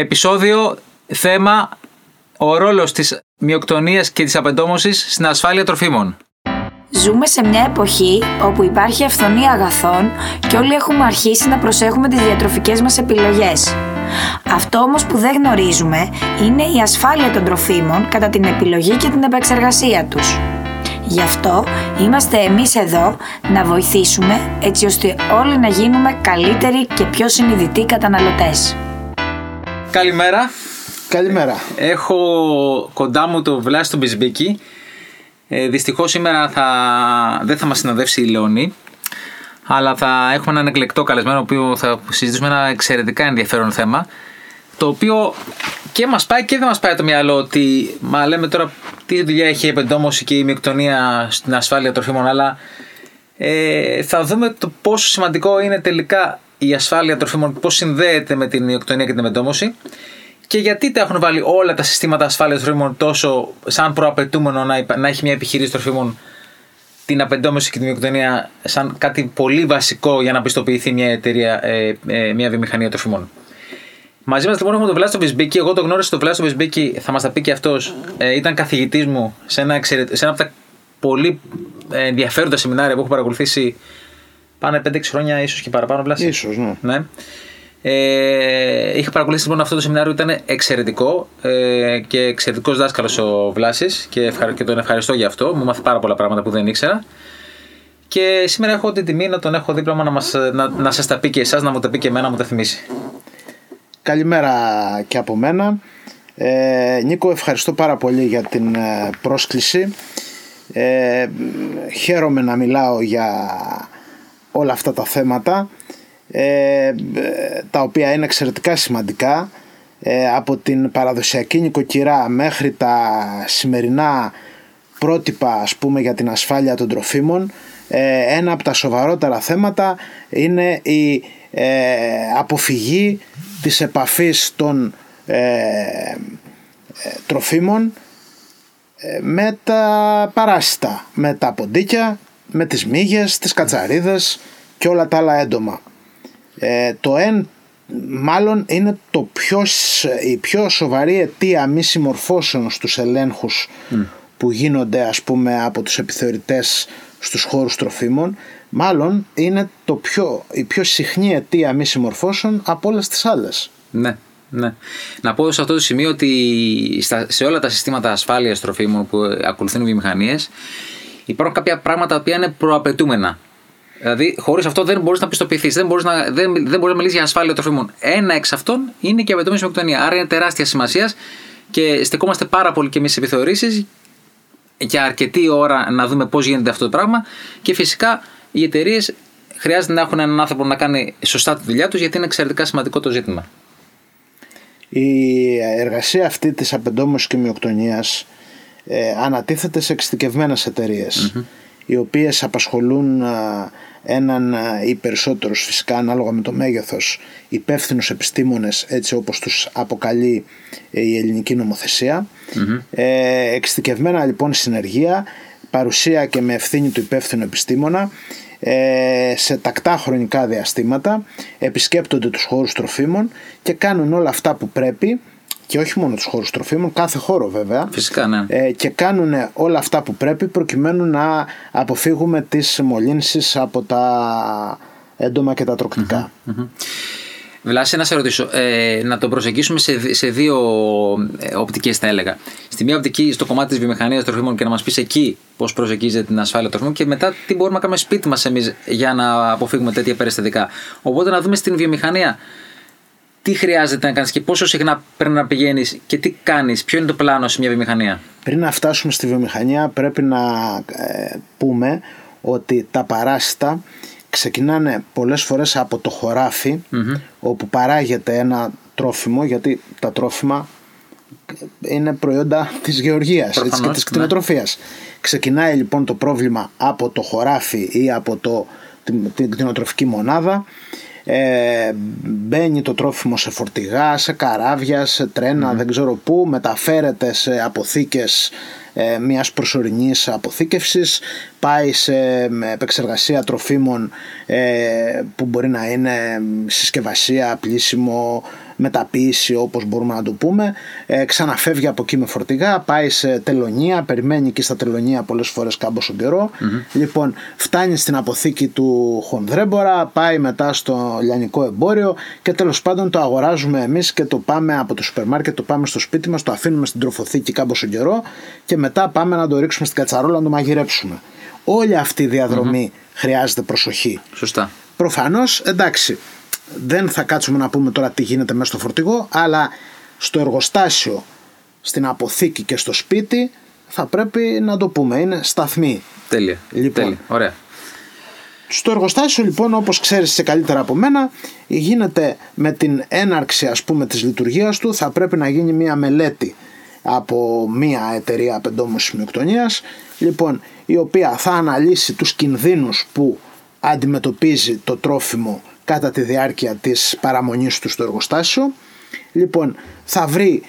Επισόδιο, θέμα, ο ρόλος της μειοκτονίας και της απεντόμωσης στην ασφάλεια τροφίμων. Ζούμε σε μια εποχή όπου υπάρχει αυθονία αγαθών και όλοι έχουμε αρχίσει να προσέχουμε τις διατροφικές μας επιλογές. Αυτό όμως που δεν γνωρίζουμε είναι η ασφάλεια των τροφίμων κατά την επιλογή και την επεξεργασία τους. Γι' αυτό είμαστε εμείς εδώ να βοηθήσουμε έτσι ώστε όλοι να γίνουμε καλύτεροι και πιο συνειδητοί καταναλωτές. Καλημέρα. Καλημέρα. Έχω κοντά μου το Βλάση του Μπισμπίκη. Ε, Δυστυχώς σήμερα θα... δεν θα μας συνοδεύσει η Λεωνή. Αλλά θα έχουμε έναν εκλεκτό καλεσμένο, ο οποίος θα συζητήσουμε ένα εξαιρετικά ενδιαφέρον θέμα. Το οποίο και μας πάει και δεν μας πάει το μυαλό ότι μα λέμε τώρα τι δουλειά έχει η επεντόμωση και η μειοκτονία στην ασφάλεια τροφίμων, αλλά ε, θα δούμε το πόσο σημαντικό είναι τελικά η ασφάλεια τροφίμων, πώς συνδέεται με την μειοκτονία και την επεντόμωση και γιατί τα έχουν βάλει όλα τα συστήματα ασφάλειας τροφίμων τόσο σαν προαπαιτούμενο να, υπα- να έχει μια επιχείρηση τροφίμων την απεντόμηση και την μειοκτονία σαν κάτι πολύ βασικό για να πιστοποιηθεί μια εταιρεία, ε, ε, μια βιομηχανία τροφίμων. Μαζί μας λοιπόν έχουμε τον Βλάστο Μπισμπίκη. Εγώ το γνώρισα τον Βλάστο Μπισμπίκη, θα μας τα πει και αυτός. Ε, ήταν καθηγητής μου σε ένα, εξαιρε... σε ένα από τα πολύ ε, ενδιαφέροντα σεμινάρια που έχω παρακολουθήσει. Πάνε 5-6 χρόνια, ίσως και παραπάνω. Βλάση. Ίσως, ναι. ναι. Ε, είχα παρακολουθήσει λοιπόν αυτό το σεμινάριο, ήταν εξαιρετικό ε, και εξαιρετικός δάσκαλος ο Βλάσης και, ευχαρι... και τον ευχαριστώ για αυτό. Μου μάθει πάρα πολλά πράγματα που δεν ήξερα. Και σήμερα έχω την τιμή να τον έχω δίπλα μου να, μας, να, να σας τα πει και εσάς, να μου τα πει και εμένα, να μου τα θυμίσει. Καλημέρα και από μένα. Ε, Νίκο, ευχαριστώ πάρα πολύ για την ε, πρόσκληση. Ε, χαίρομαι να μιλάω για όλα αυτά τα θέματα ε, τα οποία είναι εξαιρετικά σημαντικά ε, από την παραδοσιακή νοικοκυρά μέχρι τα σημερινά πρότυπα ας πούμε για την ασφάλεια των τροφίμων ε, ένα από τα σοβαρότερα θέματα είναι η ε, αποφυγή της επαφής των ε, ε, τροφίμων ε, με τα παράσιτα, με τα ποντίκια, με τις μύγες, τις κατσαρίδες και όλα τα άλλα έντομα. Ε, το εν μάλλον είναι το πιο, σ- η πιο σοβαρή αιτία μη συμμορφώσεων στους ελέγχους που γίνονται ας πούμε από τους επιθεωρητές στους χώρους τροφίμων μάλλον είναι το πιο, η πιο συχνή αιτία μη συμμορφώσεων από όλες τις άλλες. Ναι, ναι. Να πω σε αυτό το σημείο ότι στα, σε όλα τα συστήματα ασφάλειας τροφίμων που ακολουθούν οι βιομηχανίε υπάρχουν κάποια πράγματα που είναι προαπαιτούμενα. Δηλαδή, χωρίς αυτό δεν μπορείς να πιστοποιηθείς, δεν μπορείς να, δεν, δεν μπορείς να μιλήσεις για ασφάλεια τροφίμων. Ένα εξ αυτών είναι και η απαιτούμενη μειοκτονία. Άρα είναι τεράστια σημασία και στεκόμαστε πάρα πολύ και εμείς σε επιθεωρήσεις για αρκετή ώρα να δούμε πώς γίνεται αυτό το πράγμα και φυσικά οι εταιρείες χρειάζεται να έχουν έναν άνθρωπο να κάνει σωστά τη δουλειά τους γιατί είναι εξαιρετικά σημαντικό το ζήτημα. Η εργασία αυτή της απεντόμωσης και μειοκτονίας ε, ανατίθεται σε εξειδικευμένες εταιρείες, οι οποίες απασχολούν α, έναν α, ή περισσότερους φυσικά ανάλογα με το μέγεθος υπεύθυνους επιστήμονες έτσι όπως τους αποκαλεί ε, η ελληνική νομοθεσία. Ε, εξειδικευμένα λοιπόν συνεργεία, παρουσία και με ευθύνη του υπεύθυνου επιστήμονα ε, σε τακτά χρονικά διαστήματα επισκέπτονται τους χώρους τροφίμων και κάνουν όλα αυτά που πρέπει και όχι μόνο τους χώρους τροφίμων, κάθε χώρο βέβαια Φυσικά, ναι. ε, και κάνουν όλα αυτά που πρέπει προκειμένου να αποφύγουμε τις μολύνσεις από τα έντομα και τα τροκτικα Βλάση, να σε ρωτήσω, ε, να το προσεγγίσουμε σε, δι- σε δύο ε, οπτικές, θα έλεγα. Στη μία οπτική, στο κομμάτι της βιομηχανίας τροφίμων και να μας πεις εκεί πώς προσεγγίζεται την ασφάλεια τροφίμων και μετά τι μπορούμε να κάνουμε σπίτι μας εμείς για να αποφύγουμε τέτοια περιστατικά. Οπότε να δούμε στην βιομηχανία τι χρειάζεται να κάνεις και πόσο συχνά πρέπει να πηγαίνεις και τι κάνεις, ποιο είναι το πλάνο σε μια βιομηχανία; Πριν να φτάσουμε στη βιομηχανία πρέπει να ε, πούμε ότι τα παράσιτα ξεκινάνε πολλές φορές από το χωραφι όπου παράγεται ένα τρόφιμο γιατί τα τρόφιμα είναι προϊόντα της γεωργίας έτσι, και Προφανώς, της ναι. κτηνοτροφίας. Ξεκινάει λοιπόν το πρόβλημα από το χωράφι ή από το, την, την κτηνοτροφική μονάδα ε, μπαίνει το τρόφιμο σε φορτηγά, σε καράβια, σε τρένα, δεν ξέρω πού, μεταφέρεται σε αποθήκες ε, μιας προσωρινής αποθήκευσης, πάει σε με, επεξεργασία τροφίμων ε, που μπορεί να είναι συσκευασία, πλήσιμο, μεταποίηση όπως μπορούμε να το πούμε. Ε, ξαναφεύγει από εκεί με φορτηγά πάει σε τελωνία, περιμένει και στα τελωνία πολλές φορές κάμποσο καιρό. Λοιπόν φτάνει στην αποθήκη του Χονδρέμπορα πάει μετά στο λιανικό εμπόριο και τέλος πάντων το αγοράζουμε εμείς και το πάμε από το σούπερ μάρκετ το πάμε στο σπίτι μας, το αφήνουμε στην τροφοθήκη κάμποσο καιρό και μετά πάμε να το ρίξουμε στην κατσαρόλα να το μαγειρέψουμε. Όλη αυτή η διαδρομη χρειάζεται προσοχή. Σωστά. Προφανώς εντάξει δεν θα κάτσουμε να πούμε τώρα τι γίνεται μέσα στο φορτηγό αλλά στο εργοστάσιο, στην αποθήκη και στο σπίτι θα πρέπει να το πούμε είναι σταθμοί. Τέλεια. Λοιπόν. Τέλεια. Ωραία. Στο εργοστάσιο λοιπόν όπως ξέρεις σε καλύτερα από μένα γίνεται με την έναρξη ας πούμε της λειτουργίας του θα πρέπει να γίνει μια μελέτη από μια εταιρεία πεντόμου σημειοκτονίας λοιπόν η οποία θα αναλύσει τους κινδύνους που αντιμετωπίζει το τρόφιμο κατά τη διάρκεια της παραμονής του στο εργοστάσιο. Λοιπόν, θα βρει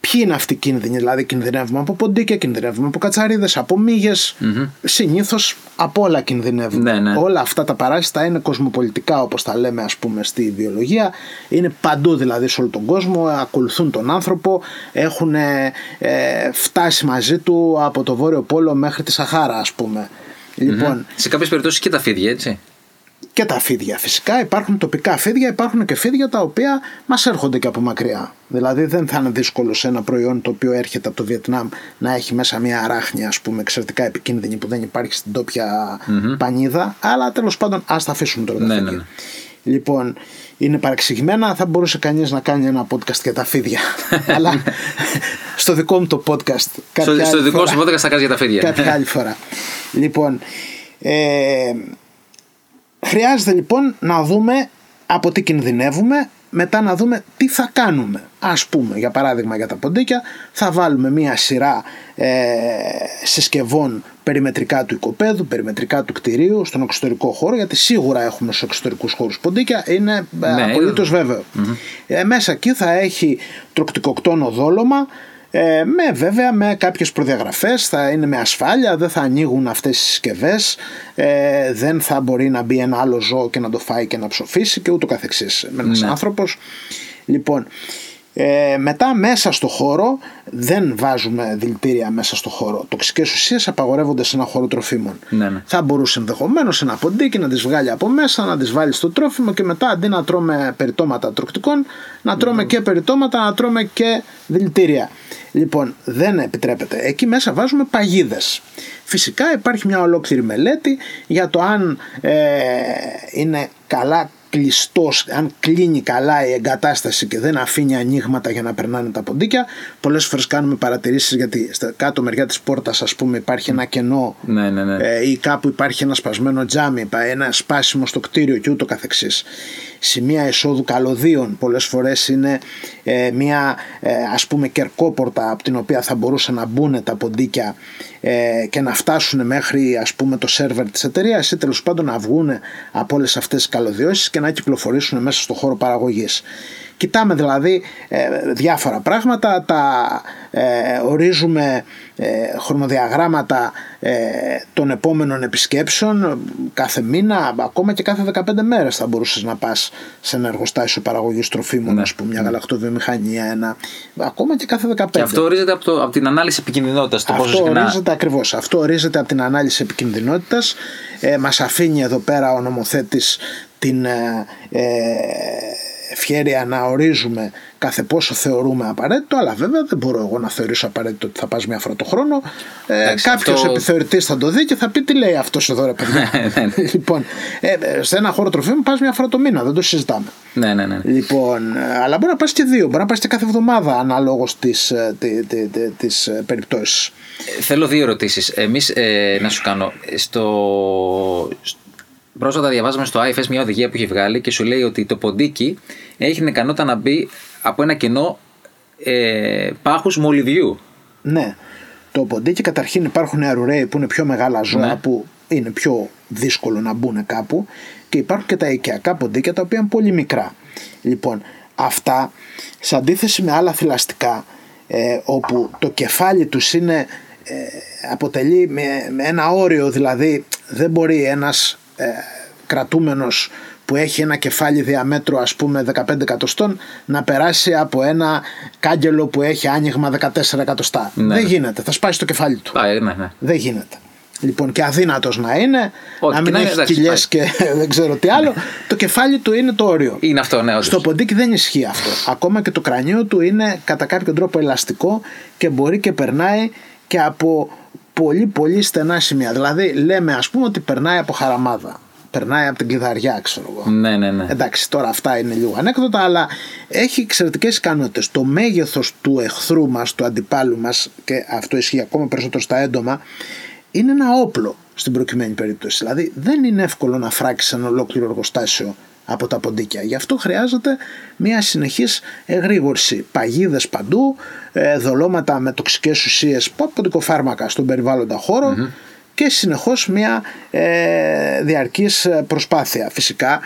ποιοι είναι αυτοί οι κίνδυνοι, δηλαδή κινδυνεύουμε από ποντίκια, κινδυνεύουμε από κατσαρίδες, από μύγες, mm-hmm. συνήθως από όλα κινδυνεύουμε. Ναι, ναι. Όλα αυτά τα παράσιτα είναι κοσμοπολιτικά όπως τα λέμε ας πούμε στη βιολογία, είναι παντού δηλαδή σε όλο τον κόσμο, ακολουθούν τον άνθρωπο, έχουν ε, φτάσει μαζί του από το Βόρειο Πόλο μέχρι τη Σαχάρα ας πούμε. Λοιπόν, Σε κάποιες περιπτώσεις και τα φίδια, έτσι. Και τα φίδια φυσικά. Υπάρχουν τοπικά φίδια, υπάρχουν και φίδια τα οποία μας έρχονται και από μακριά. Δηλαδή δεν θα είναι δύσκολο σε ένα προϊόν το οποίο έρχεται από το Βιετνάμ να έχει μέσα μια αράχνια, ας πούμε, εξαιρετικά επικίνδυνη που δεν υπάρχει στην τόπια πανίδα. Αλλά τέλος πάντων, ας τα αφήσουμε τώρα τα Ναι, φίδια. ναι, ναι. Λοιπόν, είναι παρεξηγημένα. Θα μπορούσε κανείς να κάνει ένα podcast για τα φίδια. Αλλά στο δικό μου το podcast. Στο, κάποια στο άλλη δικό φορά- σου podcast θα κάνεις για τα φίδια. κάποια άλλη φορά. Λοιπόν, ε, χρειάζεται λοιπόν να δούμε από τι κινδυνεύουμε, μετά να δούμε τι θα κάνουμε. Ας πούμε, για παράδειγμα για τα ποντίκια, θα βάλουμε μία σειρά ε, συσκευών περιμετρικά του οικοπαίδου, περιμετρικά του κτηρίου, στον εξωτερικό χώρο, γιατί σίγουρα έχουμε στους εξωτερικούς χώρους ποντίκια, είναι ε, Ναι, απολύτως βέβαιο. Ε, μέσα εκεί θα έχει τροκτικοκτόνο δόλωμα, ε, με βέβαια με κάποιες προδιαγραφές θα είναι με ασφάλεια δεν θα ανοίγουν αυτές οι συσκευές ε, δεν θα μπορεί να μπει ένα άλλο ζώο και να το φάει και να ψοφήσει και ούτω καθεξής με ένας Ναι. άνθρωπος λοιπόν ε, μετά μέσα στο χώρο δεν βάζουμε δηλητήρια μέσα στο χώρο τοξικές ουσίες απαγορεύονται σε ένα χώρο τροφίμων Ναι, ναι. θα μπορούσε ενδεχομένως ένα ποντίκι να τις βγάλει από μέσα, να τις βάλει στο τρόφιμο και μετά αντί να τρώμε περιτώματα τροκτικών, να τρώμε και περιτώματα, να τρώμε και δηλητήρια. Λοιπόν, δεν επιτρέπεται. Εκεί μέσα βάζουμε παγίδες. Φυσικά υπάρχει μια ολόκληρη μελέτη για το αν ε, είναι καλά κλειστός, αν κλείνει καλά η εγκατάσταση και δεν αφήνει ανοίγματα για να περνάνε τα ποντίκια. Πολλές φορές κάνουμε παρατηρήσεις γιατί στα κάτω μεριά της πόρτας ας πούμε υπάρχει ένα κενό Ναι, ναι, ναι. ε, ή κάπου υπάρχει ένα σπασμένο τζάμι, πα- ένα σπάσιμο στο κτίριο και ούτω καθεξής. Σημεία εισόδου καλωδίων πολλές φορές είναι ε, μια ε, ας πούμε κερκόπορτα από την οποία θα μπορούσαν να μπουν τα ποντίκια ε, και να φτάσουν μέχρι ας πούμε το σερβερ της εταιρείας ή τέλος πάντων να βγουν από όλες αυτές τις καλωδιώσεις και να κυκλοφορήσουν μέσα στο χώρο παραγωγής. Κοιτάμε δηλαδή ε, διάφορα πράγματα, τα ε, ορίζουμε ε, χρονοδιαγράμματα ε, των επόμενων επισκέψεων κάθε μήνα, ακόμα και κάθε 15 μέρες θα μπορούσες να πας σε ένα εργοστάσιο παραγωγής τροφίμων, ας πούμε, μια γαλακτοβιομηχανία, ένα, ακόμα και κάθε 15. Και αυτό ορίζεται από, το, από την ανάλυση επικίνδυνοτητα. Το πόσο Αυτό συχνά. ορίζεται ακριβώς. Αυτό ορίζεται από την ανάλυση επικινδυνότητας. Ε, μας αφήνει εδώ πέρα ο νομοθέτης την ε, ε, ευχέρεια να ορίζουμε κάθε πόσο θεωρούμε απαραίτητο, αλλά βέβαια δεν μπορώ εγώ να θεωρήσω απαραίτητο ότι θα πας μια φορά το χρόνο. Ε, Εντάξει, κάποιος αυτό- επιθεωρητής θα το δει και θα πει τι λέει αυτός εδώ ρε παιδιά; λοιπόν, ε, ε, σε ένα χώρο τροφίμου πας μια φορά το μήνα, δεν το συζητάμε. Ναι, ναι, ναι. Λοιπόν, ε, αλλά μπορεί να πας και δύο, μπορεί να πας και κάθε εβδομάδα αναλόγως της, ε, τη- τη- τη- της ε, περιπτώσης. Ε, Θέλω δύο ερωτήσεις. Εμείς ε, να σου κάνω. Στο... Πρόσφατα διαβάζαμε στο IFS μια οδηγία που έχει βγάλει και σου λέει ότι το ποντίκι έχει την ικανότητα να μπει από ένα κενό ε, πάχους μολυβιού. Ναι. Το ποντίκι καταρχήν υπάρχουν αρουραίοι που είναι πιο μεγάλα ζώα Ναι. που είναι πιο δύσκολο να μπουν κάπου και υπάρχουν και τα οικιακά ποντίκια τα οποία είναι πολύ μικρά. Λοιπόν, αυτά σε αντίθεση με άλλα θηλαστικά ε, όπου το κεφάλι τους είναι ε, αποτελεί με, με ένα όριο δηλαδή δεν μπορεί ένας ε, κρατούμενος που έχει ένα κεφάλι διαμέτρου ας πούμε 15 εκατοστών να περάσει από ένα κάγκελο που έχει άνοιγμα 14 εκατοστά. Ναι. Δεν γίνεται, θα σπάσει το κεφάλι του. Α, ε, ναι, ναι. Δεν γίνεται. Λοιπόν, και αδύνατος να είναι, Όχι, να μην και να είναι, έχει εντάξει, κοιλιές πάει. και δεν ξέρω τι άλλο, το κεφάλι του είναι το όριο. Είναι αυτό, ναι, όντως. Στο ποντίκι δεν ισχύει αυτό. Ακόμα και το κρανίο του είναι κατά κάποιο τρόπο ελαστικό και μπορεί και περνάει και από πολύ πολύ στενά σημεία. Δηλαδή λέμε ας πούμε ότι περνάει από χαραμάδα. Περνάει από την κλειδαριά, ξέρω εγώ. Ναι, ναι, ναι. Εντάξει, τώρα αυτά είναι λίγο ανέκδοτα, αλλά έχει εξαιρετικές ικανότητες. Το μέγεθος του εχθρού μας, του αντιπάλου μας, και αυτό ισχύει ακόμα περισσότερο στα έντομα, είναι ένα όπλο στην προκειμένη περίπτωση. Δηλαδή, δεν είναι εύκολο να φράξεις ένα ολόκληρο εργοστάσιο από τα ποντίκια. Γι' αυτό χρειάζεται μια συνεχής εγρήγορση. Παγίδες παντού, ε, δολώματα με τοξικές ουσίες, ποντικοφάρμακα στον περιβάλλοντα χώρο και συνεχώς μια ε, διαρκής προσπάθεια. Φυσικά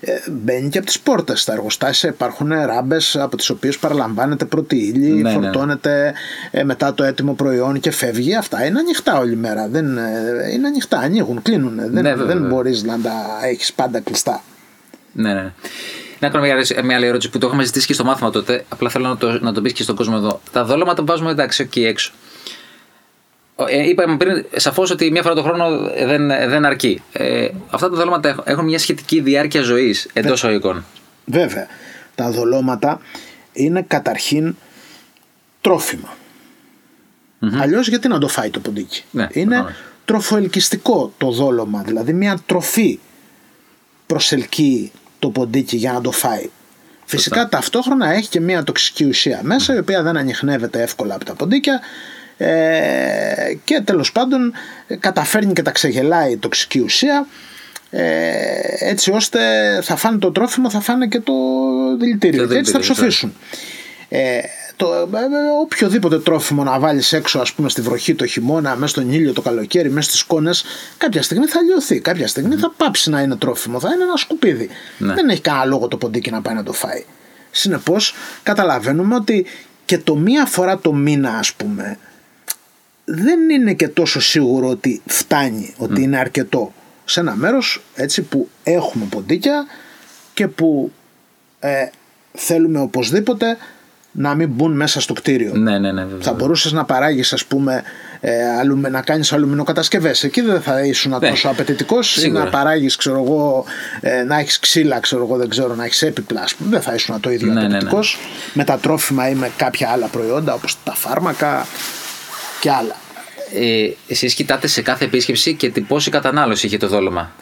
ε, μπαίνει και από τις πόρτες στα εργοστάσια υπάρχουν ράμπες από τις οποίες παραλαμβάνεται πρώτη ύλη Ναι, ναι. φορτώνεται ε, μετά το έτοιμο προϊόν και φεύγει αυτά είναι ανοιχτά όλη μέρα δεν, ε, είναι ανοιχτά, ανοίγουν, κλείνουν δεν, Ναι, βέβαια, δεν βέβαια. μπορείς να τα έχεις πάντα κλειστά Ναι, ναι. Να κάνω μια, ερώτηση- μια άλλη ερώτηση που το είχαμε ζητήσει και στο μάθημα τότε. Απλά θέλω να το, να το πεις και στον κόσμο εδώ. Τα δόλωματα που βάζουμε εντάξει εκεί έξω. Ε, είπαμε πριν σαφώς ότι μία φορά το χρόνο δεν, δεν αρκεί. Ε, αυτά τα δόλωματα έχουν- έχουν μια σχετική διάρκεια ζωής εντός οικών. Βέβαια, τα δολώματα είναι καταρχήν τρόφιμα. Αλλιώς γιατί να το φάει το ποντίκι; Ναι, είναι προφανώς. τροφοελκυστικό το δόλωμα, δηλαδή μια τροφή προσελκύει το ποντίκι για να το φάει. Φυσικά ταυτόχρονα έχει και μια τοξική ουσία μέσα η οποία δεν ανοιχνεύεται εύκολα από τα ποντίκια ε, και τέλος πάντων ε, καταφέρνει και τα ξεγελάει η τοξική ουσία ε, έτσι ώστε θα φάνε το τρόφιμο θα φάνε και το δηλητήριο Το και έτσι θα δηλητήριο, ψοφήσουν. Ε, το, ε, ε, οποιοδήποτε τρόφιμο να βάλεις έξω ας πούμε στη βροχή το χειμώνα μέσα στον ήλιο το καλοκαίρι μέσα στις σκόνες κάποια στιγμή θα λιωθεί κάποια στιγμή θα πάψει να είναι τρόφιμο θα είναι ένα σκουπίδι. Ναι. δεν έχει κανένα λόγο το ποντίκι να πάει να το φάει. Συνεπώς καταλαβαίνουμε ότι και το μία φορά το μήνα ας πούμε δεν είναι και τόσο σίγουρο ότι φτάνει, ότι είναι αρκετό. Σε ένα μέρος έτσι που έχουμε ποντίκια και που ε, θέλουμε οπωσδήποτε να μην μπουν μέσα στο κτίριο. Ναι, ναι, ναι. βέβαια. Θα μπορούσες να παράγεις ας πούμε ε, αλουμι- να κάνεις αλουμινοκατασκευές εκεί δεν θα ήσουν Ναι. τόσο απαιτητικός ή Σίγουρα. να παράγεις ξέρω εγώ ε, να έχεις ξύλα ξέρω εγώ δεν ξέρω να έχεις έπιπλα ας πούμε. δεν θα ήσουν το ίδιο Ναι, ναι, ναι. απαιτητικός με τα τρόφιμα ή με κάποια άλλα προϊόντα όπως τα φάρμακα και άλλα. Ε, εσείς κοιτάτε σε κάθε επίσκεψη και την πόση κατανάλωση είχε το δόλωμα;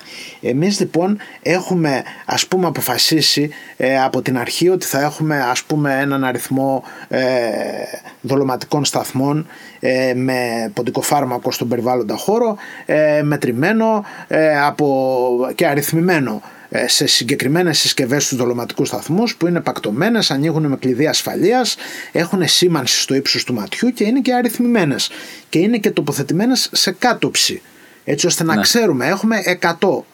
Εμείς λοιπόν έχουμε ας πούμε αποφασίσει ε, από την αρχή ότι θα έχουμε ας πούμε έναν αριθμό ε, δολωματικών σταθμών ε, με ποντικοφάρμακο στον περιβάλλοντα χώρο ε, μετρημένο ε, από, και αριθμημένο ε, σε συγκεκριμένες συσκευές στους δολωματικούς σταθμούς που είναι πακτωμένες, ανοίγουν με κλειδί ασφαλείας, έχουν σήμανση στο ύψος του ματιού και είναι και αριθμημένες και είναι και τοποθετημένες σε κάτωψη έτσι ώστε να Ναι. ξέρουμε έχουμε 100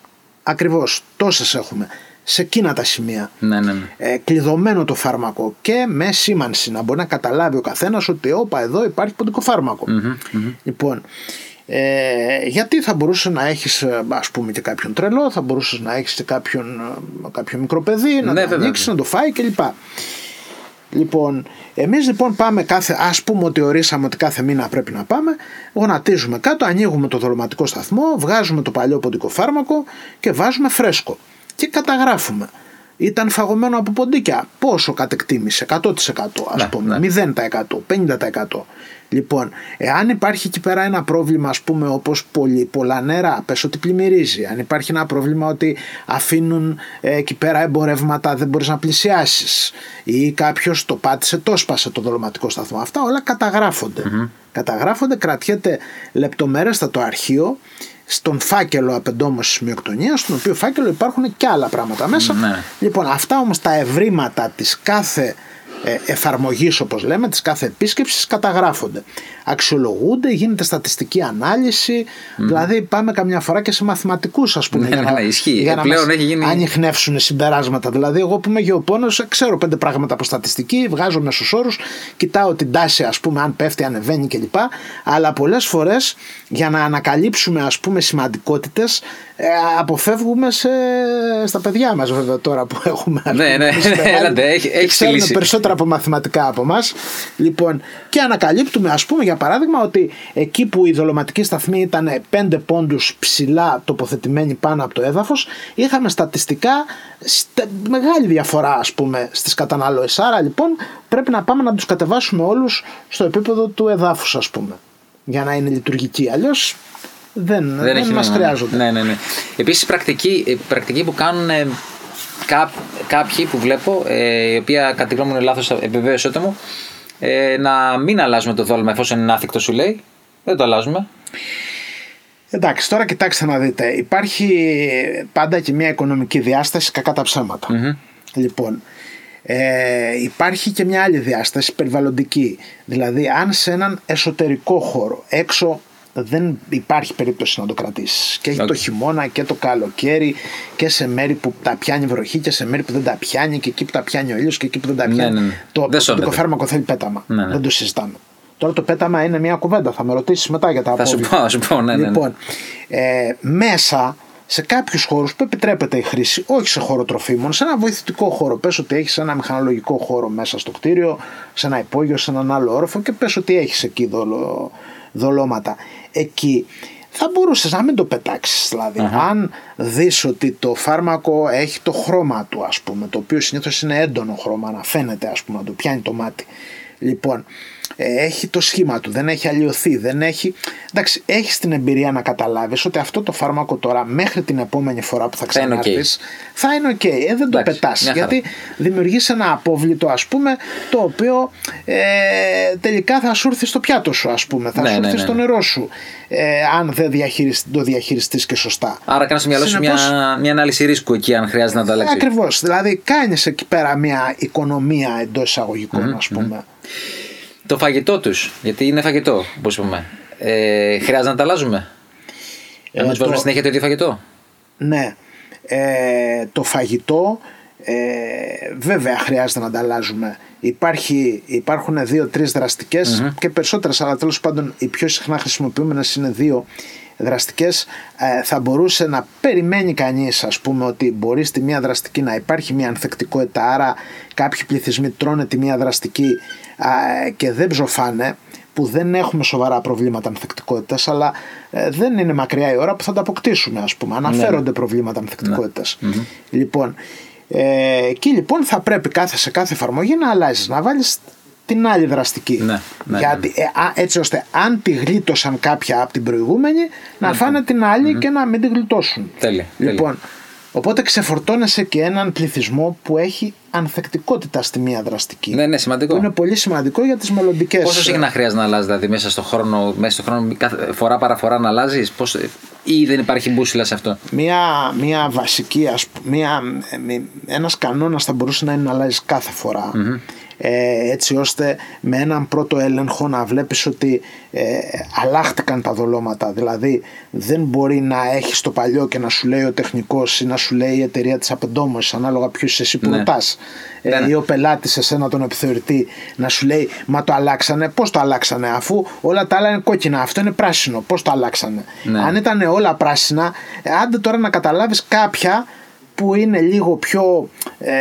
ακριβώς τόσες έχουμε σε εκείνα τα σημεία Ναι, ναι, ναι. ε, κλειδωμένο το φάρμακο και με σήμανση να μπορεί να καταλάβει ο καθένας ότι όπα εδώ υπάρχει ποντικοφάρμακο λοιπόν ε, γιατί θα μπορούσε να έχεις ε, ας πούμε και κάποιον τρελό θα μπορούσες να έχεις και κάποιον, ε, κάποιο μικρό παιδί να Ναι, το βέβαια, ανοίξεις, βέβαια. να το φάει κλπ Λοιπόν, εμείς λοιπόν πάμε κάθε, ας πούμε ότι ορίσαμε ότι κάθε μήνα πρέπει να πάμε, γονατίζουμε κάτω, ανοίγουμε το δολωματικό σταθμό, βγάζουμε το παλιό ποντικό φάρμακο και βάζουμε φρέσκο και καταγράφουμε. Ήταν φαγωμένο από ποντίκια. Πόσο κατεκτήμησε, 100% ας Ναι, πούμε, ναι. 0%, 50%. Λοιπόν, εάν υπάρχει εκεί πέρα ένα πρόβλημα, ας πούμε, όπως πολύ, πολλά νερά, πες ότι πλημμυρίζει, αν υπάρχει ένα πρόβλημα ότι αφήνουν ε, εκεί πέρα εμπορεύματα, δεν μπορείς να πλησιάσεις ή κάποιος το πάτησε, το σπάσε το δολωματικό σταθμό. Αυτά όλα καταγράφονται. Καταγράφονται, κρατιέται λεπτομέρεστα το αρχείο στον φάκελο απεντόμωσης μειοκτονίας, στον οποίο φάκελο υπάρχουν και άλλα πράγματα μέσα. Ναι. Λοιπόν, αυτά όμως τα ευρήματα της κάθε ε, εφαρμογής όπως λέμε, της κάθε επίσκεψης καταγράφονται. Αξιολογούνται, γίνεται στατιστική ανάλυση, δηλαδή πάμε καμιά φορά και σε μαθηματικούς ας πούμε Ναι, ναι, ναι, ισχύει. για να Πλέον μας έχει γίνει- ανοιχνεύσουν συμπεράσματα. Δηλαδή εγώ που είμαι γεωπόνος ξέρω πέντε πράγματα από στατιστική, βγάζω μέσους όρους, κοιτάω την τάση ας πούμε αν πέφτει, ανεβαίνει κλπ. Αλλά πολλές φορές για να ανακαλύψουμε ας πούμε σημαντικότητες Ε, αποφεύγουμε σε, στα παιδιά μας βέβαια τώρα που έχουμε Ναι, ναι, αρχίσει ναι, μεγάλη έλατε, έχει- και έχεις τη ξέρουν λύση. περισσότερα από μαθηματικά από εμά. Λοιπόν, και ανακαλύπτουμε, ας πούμε, για παράδειγμα, ότι εκεί που η δολοματική σταθμή ήταν 5 πόντους ψηλά τοποθετημένη πάνω από το έδαφος, είχαμε στατιστικά στε- μεγάλη διαφορά, ας πούμε, στις καταναλώσεις. Άρα, λοιπόν, πρέπει να πάμε να τους κατεβάσουμε όλους στο επίπεδο του εδάφους, ας πούμε, για να είναι λειτουργικοί. Αλλιώς δεν, δεν, έχει μας νόημα. χρειάζονται. Ναι, ναι, ναι. Επίσης, πρακτική, ε, πρακτική που κάνουν ε, κά, κάποιοι που βλέπω, ε, η οποία κατά τη γνώμη μου είναι λάθος, επιβεβαίωσέ το μου, ε, να μην αλλάζουμε το δόλμα εφόσον είναι άθικτο, σου λέει. Δεν το αλλάζουμε. Εντάξει, τώρα κοιτάξτε να δείτε. Υπάρχει πάντα και μια οικονομική διάσταση κακά τα ψέματα. Λοιπόν, ε, υπάρχει και μια άλλη διάσταση περιβαλλοντική. Δηλαδή, αν σε έναν εσωτερικό χώρο, έξω δεν υπάρχει περίπτωση να το κρατήσεις. Και έχει Οκ. το χειμώνα και το καλοκαίρι και σε μέρη που τα πιάνει βροχή και σε μέρη που δεν τα πιάνει και εκεί που τα πιάνει ο ήλιος και εκεί που δεν τα Ναι, πιάνει. ναι, ναι. Το Δεν σώνεται. το φάρμακο θέλει πέταμα. Ναι, ναι. Δεν το συζητάμε. Τώρα το πέταμα είναι μια κουβέντα. Θα με ρωτήσεις μετά για τα Θα σου απόβλητα. πω, θα σου πω, ναι, ναι, ναι. Λοιπόν, ε, μέσα σε κάποιους χώρους που επιτρέπεται η χρήση, όχι σε χώρο τροφίμων, σε ένα βοηθητικό χώρο. Πες ότι έχεις ένα μηχανολογικό χώρο μέσα στο κτίριο, σε ένα υπόγειο, σε έναν άλλο όροφο και πες ότι έχεις εκεί δολο, δολώματα. Εκεί θα μπορούσες να μην το πετάξεις. Δηλαδή, αν δεις ότι το φάρμακο έχει το χρώμα του, ας πούμε, το οποίο συνήθως είναι έντονο χρώμα, να φαίνεται, ας πούμε, να το πιάνει το μάτι. Λοιπόν, ε, έχει το σχήμα του, δεν έχει αλλοιωθεί, δεν έχει. Εντάξει, έχεις την εμπειρία να καταλάβεις ότι αυτό το φάρμακο τώρα μέχρι την επόμενη φορά που θα Θα είναι ξανάρθεις θα είναι οκ. Ε, δεν το Εντάξει, πετάς. μια χαρά. Γιατί δημιουργείς ένα απόβλητο, ας πούμε, το οποίο ε, τελικά θα σου έρθει στο πιάτο σου, ας πούμε. Θα Ναι, σου ναι, έρθει ναι, στο ναι. νερό σου. Ε, αν δεν διαχειρισ- το διαχειριστείς και σωστά. Άρα κάνεις στο μυαλό σου μια, Συνεπώς- μια ανάλυση ρίσκου εκεί, αν χρειάζεται να τα αλλάξεις. Ακριβώς. Δηλαδή, κάνεις εκεί πέρα μια οικονομία εντός εισαγωγικών, ας πούμε. Το φαγητό τους, γιατί είναι φαγητό, όπως είπαμε. Ε, χρειάζεται να τα αλλάζουμε. Ε, να μην τους το- βάζουμε συνέχεια το ίδιο φαγητό. Ναι. Ε, το φαγητό ε, βέβαια χρειάζεται να ανταλλάζουμε. Υπάρχει, υπάρχουν δύο-τρεις δραστικές και περισσότερες, αλλά τέλος πάντων οι πιο συχνά χρησιμοποιούμενες είναι δύο δραστικές. Ε, θα μπορούσε να περιμένει κανείς ας πούμε ότι μπορεί στη μία δραστική να υπάρχει μια ανθεκτικότητα άρα κάποιοι πληθυσμοί τρώνε τη μία δραστική α, και δεν ψοφάνε που δεν έχουμε σοβαρά προβλήματα ανθεκτικότητας αλλά ε, δεν είναι μακριά η ώρα που θα τα αποκτήσουμε ας πούμε. Αναφέρονται προβλήματα ανθεκτικότητας. Λοιπόν ε, εκεί λοιπόν θα πρέπει κάθε, σε κάθε εφαρμογή να αλλάζεις να βάλεις την άλλη δραστική. Ναι, ναι, γιατί ε, α, έτσι ώστε αν τη γλίτωσαν κάποια από την προηγούμενη να φάνε την άλλη και να μην τη γλιτώσουν. Τέλεια, λοιπόν Οπότε ξεφορτώνεσαι και έναν πληθυσμό που έχει ανθεκτικότητα στη μία δραστική. Ναι, ναι, σημαντικό. Που είναι πολύ σημαντικό για τις μελλοντικές. Πόσο συχνά χρειάζεται να αλλάζει, δηλαδή μέσα στον χρόνο, μέσα στο χρόνο κάθε φορά παραφορά να αλλάζεις, ή δεν υπάρχει μπούσιλα σε αυτό; Μία, μία βασική, ας, π- μία, ε, μη- ένας κανόνας θα μπορούσε να είναι να αλλάζεις κάθε φορά. Ε, έτσι ώστε με έναν πρώτο έλεγχο να βλέπεις ότι ε, αλλάχτηκαν τα δολώματα δηλαδή δεν μπορεί να έχεις το παλιό και να σου λέει ο τεχνικός ή να σου λέει η εταιρεία της απεντόμωσης ανάλογα ποιος είσαι εσύ που Ναι. ρωτάς Ναι, ε, ναι. ή ο πελάτης εσένα τον επιθεωρητή να σου λέει μα το αλλάξανε πώς το αλλάξανε αφού όλα τα άλλα είναι κόκκινα αυτό είναι πράσινο πώς το αλλάξανε Ναι. αν ήταν όλα πράσινα ε, άντε τώρα να καταλάβεις κάποια που είναι λίγο πιο ε,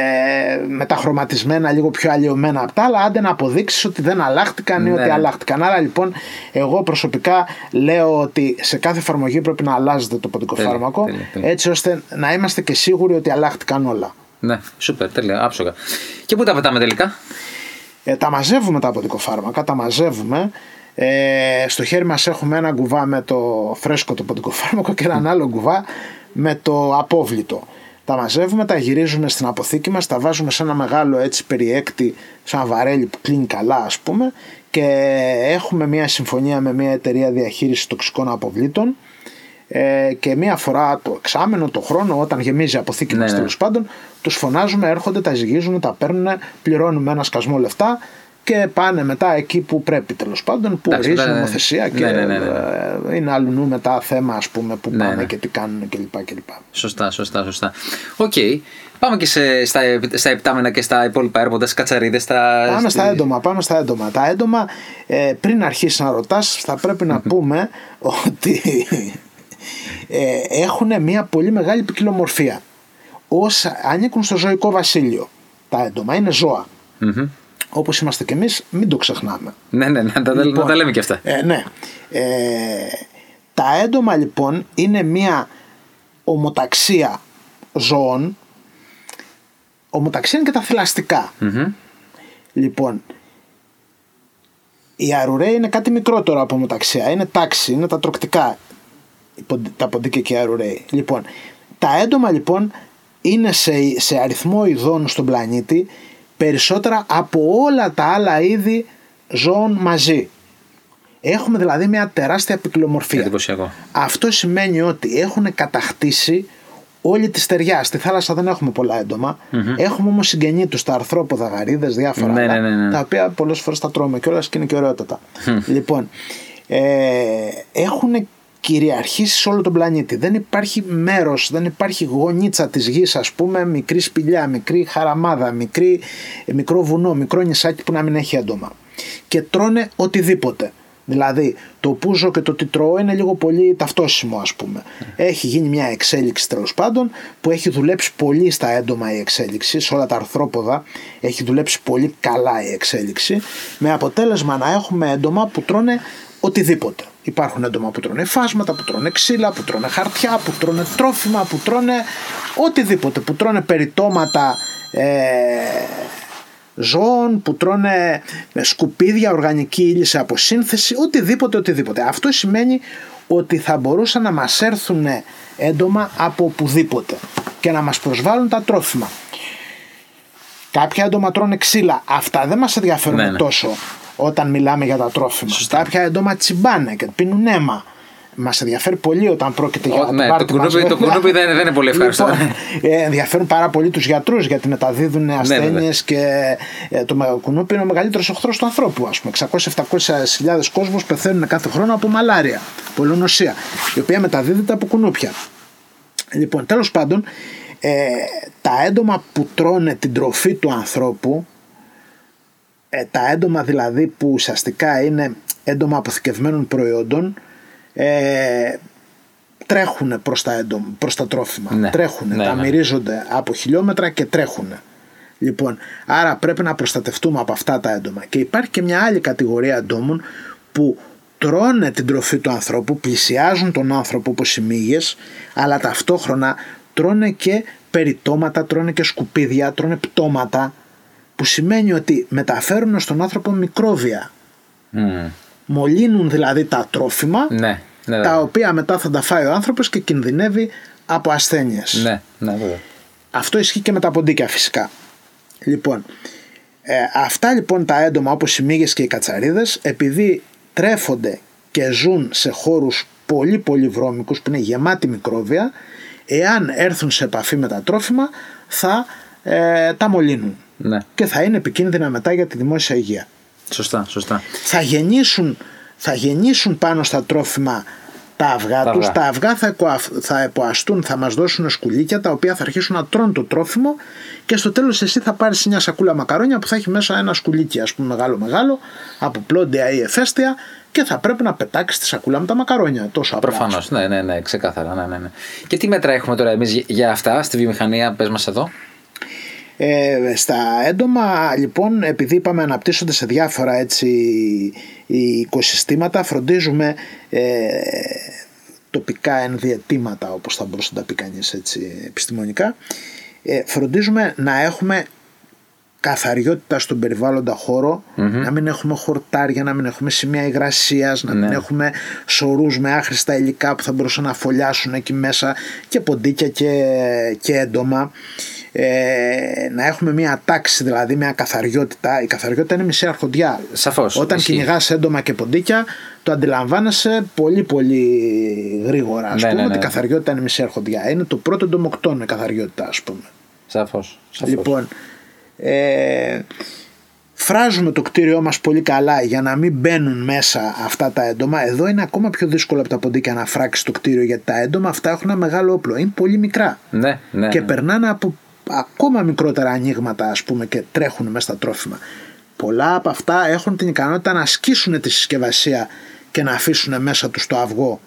μεταχρωματισμένα, λίγο πιο αλλοιωμένα από τα άλλα, άντε να αποδείξεις ότι δεν αλλάχτηκαν ή Ναι, ότι ναι. αλλάχτηκαν. Άρα λοιπόν, εγώ προσωπικά λέω ότι σε κάθε εφαρμογή πρέπει να αλλάζετε το ποντικό Τέλεια, φάρμακο, τέλεια, τέλεια. έτσι ώστε να είμαστε και σίγουροι ότι αλλάχτηκαν όλα. Ναι, σούπερ, τέλεια, άψογα. Και πού τα πετάμε τελικά; Ε, τα μαζεύουμε τα ποντικοφάρμακα, τα μαζεύουμε. Ε, στο χέρι μας έχουμε ένα κουβά με το φρέσκο το ποντικοφάρμακο και έναν άλλο κουβά με το απόβλητο. Τα μαζεύουμε, τα γυρίζουμε στην αποθήκη μας, τα βάζουμε σε ένα μεγάλο έτσι περιέκτη, σε ένα βαρέλι που κλείνει καλά ας πούμε και έχουμε μια συμφωνία με μια εταιρεία διαχείρισης τοξικών αποβλήτων ε, και μία φορά το εξάμηνο, το χρόνο, όταν γεμίζει η αποθήκη Ναι, μας ναι. τέλος πάντων, τους φωνάζουμε, έρχονται, τα ζυγίζουν, τα παίρνουν, πληρώνουμε ένα σκασμό λεφτά και πάνε μετά εκεί που πρέπει τέλος πάντων, που Εντάξει, ορίζει μετά, ναι. νομοθεσία και Ναι, ναι, ναι, ναι. ε, είναι αλλουνού μετά θέμα ας πούμε που Ναι, πάνε ναι. και τι κάνουν κλπ. κλπ. Σωστά, σωστά, σωστά. Οκ. Πάμε και σε, στα, στα ιπτάμενα και στα υπόλοιπα έρποντα, στις κατσαρίδες. Στα... Πάμε στη- στα έντομα, πάμε στα έντομα. Τα έντομα, ε, πριν αρχίσεις να ρωτάς, θα πρέπει να πούμε ότι ε, έχουν μια πολύ μεγάλη ποικιλομορφία. Όσα ανήκουν στο ζωικό βασίλειο. Τα έντομα είναι ζώα. Μμμ. Όπως είμαστε κι εμείς, μην το ξεχνάμε. Ναι, ναι, ναι, να τα, να τα λέμε και αυτά. Ε, ναι. Ε, τα έντομα λοιπόν είναι μια ομοταξία ζώων. Ομοταξία είναι και τα θηλαστικά. Μμμ. Λοιπόν, η αρουραία είναι κάτι μικρότερο από ομοταξία. Είναι τάξη, είναι τα τροκτικά. οι ποντι- Τα ποντίκια και οι αρουραίοι. Λοιπόν, τα έντομα λοιπόν είναι σε, σε αριθμό ειδών στον πλανήτη περισσότερα από όλα τα άλλα είδη ζώων μαζί. Έχουμε δηλαδή μια τεράστια ποικιλομορφία. Εντυπωσιακό. Αυτό σημαίνει ότι έχουν κατακτήσει όλη τη στεριά. Στη θάλασσα δεν έχουμε πολλά έντομα. Έχουμε όμως συγγενεί τους τα αρθρόποδα, γαρίδες, διάφορα Ναι, άλλα, ναι, ναι, ναι. τα οποία πολλές φορές τα τρώμε κιόλας και είναι και ωραιότατα. λοιπόν, ε, έχουν κυριαρχήσει σε όλο τον πλανήτη. Δεν υπάρχει μέρος, δεν υπάρχει γονίτσα της γης, ας πούμε, μικρή σπηλιά, μικρή χαραμάδα, μικρή, μικρό βουνό, μικρό νησάκι που να μην έχει έντομα. Και τρώνε οτιδήποτε. Δηλαδή το πούζο και το τι τρώω είναι λίγο πολύ ταυτόσιμο ας πούμε. Έχει γίνει μια εξέλιξη τέλος πάντων που έχει δουλέψει πολύ στα έντομα η εξέλιξη, σε όλα τα αρθρόποδα έχει δουλέψει πολύ καλά η εξέλιξη με αποτέλεσμα να έχουμε έντομα που τρώνε οτιδήποτε. Υπάρχουν έντομα που τρώνε φάσματα, που τρώνε ξύλα, που τρώνε χαρτιά, που τρώνε τρόφιμα, που τρώνε οτιδήποτε, που τρώνε περιτώματα ε, ζώων που τρώνε σκουπίδια, οργανική ύλη σε αποσύνθεση, οτιδήποτε, οτιδήποτε. Αυτό σημαίνει ότι θα μπορούσαν να μας έρθουν έντομα από οπουδήποτε και να μας προσβάλλουν τα τρόφιμα. Κάποια έντομα τρώνε ξύλα. Αυτά δεν μας ενδιαφέρουν Ναι, ναι. τόσο όταν μιλάμε για τα τρόφιμα. Σωστά. Κάποια έντομα τσιμπάνε και πίνουν αίμα. Μας ενδιαφέρει πολύ όταν πρόκειται για Ο- ναι, πάρτι το μας, κουνούπι- το βέβαια. κουνούπι δεν είναι- δεν είναι πολύ ευχάριστο. Λοιπόν, ε, ενδιαφέρουν πάρα πολύ τους γιατρούς γιατί μεταδίδουν βέβαια. ασθένειες και ε, το μεγα- κουνούπι είναι ο μεγαλύτερος οχθρός του ανθρώπου. Ας πούμε. 600-700 χιλιάδες κόσμος πεθαίνουν κάθε χρόνο από μαλάρια, πολλονοσία, η οποία μεταδίδεται από κουνούπια. Λοιπόν, τέλος πάντων, ε, τα έντομα που τρώνε την τροφή του ανθρώπου, ε, τα έντομα δηλαδή που ουσιαστικά είναι έντομα αποθηκευμένων προϊόντων, ε, τρέχουν προς τα, έντομα, προς τα τρόφιμα. Ναι. Τρέχουν, Ναι, τα ναι. μυρίζονται από χιλιόμετρα και τρέχουν. Λοιπόν, άρα πρέπει να προστατευτούμε από αυτά τα έντομα. Και υπάρχει και μια άλλη κατηγορία εντόμων που τρώνε την τροφή του ανθρώπου, πλησιάζουν τον άνθρωπο όπως οι μύγες, αλλά ταυτόχρονα τρώνε και περιτώματα, τρώνε και σκουπίδια, τρώνε πτώματα, που σημαίνει ότι μεταφέρουν στον άνθρωπο μικρόβια. Μμ. Μολύνουν δηλαδή τα τρόφιμα, Ναι, ναι, τα βέβαια. οποία μετά θα τα φάει ο άνθρωπος και κινδυνεύει από ασθένειες. Ναι, ναι, βέβαια. Αυτό ισχύει και με τα ποντίκια φυσικά. Λοιπόν, ε, αυτά λοιπόν τα έντομα όπως οι μύγες και οι κατσαρίδες επειδή τρέφονται και ζουν σε χώρους πολύ πολύ βρώμικους που είναι γεμάτοι μικρόβια εάν έρθουν σε επαφή με τα τρόφιμα θα ε, τα μολύνουν Ναι, και θα είναι επικίνδυνα μετά για τη δημόσια υγεία. σωστά, σωστά. Θα γεννήσουν, θα γεννήσουν πάνω στα τρόφιμα τα αυγά Τα τους, αυγά. τα αυγά θα, εκοαφ- θα εποαστούν, θα μας δώσουν σκουλίκια τα οποία θα αρχίσουν να τρώνε το τρόφιμο και στο τέλος εσύ θα πάρεις μια σακούλα μακαρόνια που θα έχει μέσα ένα σκουλίκι ας πούμε μεγάλο μεγάλο από πλόντια ή εφέστια και θα πρέπει να πετάξεις τη σακούλα με τα μακαρόνια τόσο απλά. Προφανώς. Ναι, ναι, ναι, ξεκάθαρα. Ναι, ναι, ναι. Και τι μέτρα έχουμε τώρα εμείς για αυτά στη βιομηχανία, πες μας εδώ. Ε, στα έντομα λοιπόν επειδή είπαμε αναπτύσσονται σε διάφορα έτσι οι οικοσυστήματα φροντίζουμε ε, τοπικά ενδιατήματα όπως θα μπορούσε να τα πει κανείς έτσι επιστημονικά ε, φροντίζουμε να έχουμε καθαριότητα στον περιβάλλοντα χώρο, να μην έχουμε χορτάρια, να μην έχουμε σημεία υγρασίας, να μην Ναι. έχουμε σωρούς με άχρηστα υλικά που θα μπορούσαν να φωλιάσουν εκεί μέσα και ποντίκια και, και έντομα. Ε, να έχουμε μια τάξη, δηλαδή μια καθαριότητα. Η καθαριότητα είναι μισή αρχοντιά. Σαφώς, Όταν ισχύει. κυνηγάς έντομα και ποντίκια, το αντιλαμβάνεσαι πολύ πολύ γρήγορα. Ας Ναι, πούμε ναι, ότι ναι. η καθαριότητα είναι μισή αρχοντιά. Είναι το πρώτο εντομοκτόνο η καθαριότητα, ας πούμε. Σαφώς. Λοιπόν, ε, φράζουμε το κτίριό μας πολύ καλά για να μην μπαίνουν μέσα αυτά τα έντομα. Εδώ είναι ακόμα πιο δύσκολο από τα ποντίκια να φράξεις το κτίριο γιατί τα έντομα αυτά έχουν ένα μεγάλο όπλο. Είναι πολύ μικρά Ναι, ναι. και ναι. περνάνε από ακόμα μικρότερα ανοίγματα ας πούμε και τρέχουν μέσα στα τρόφιμα. Πολλά από αυτά έχουν την ικανότητα να ασκήσουν τη συσκευασία και να αφήσουν μέσα τους το αυγο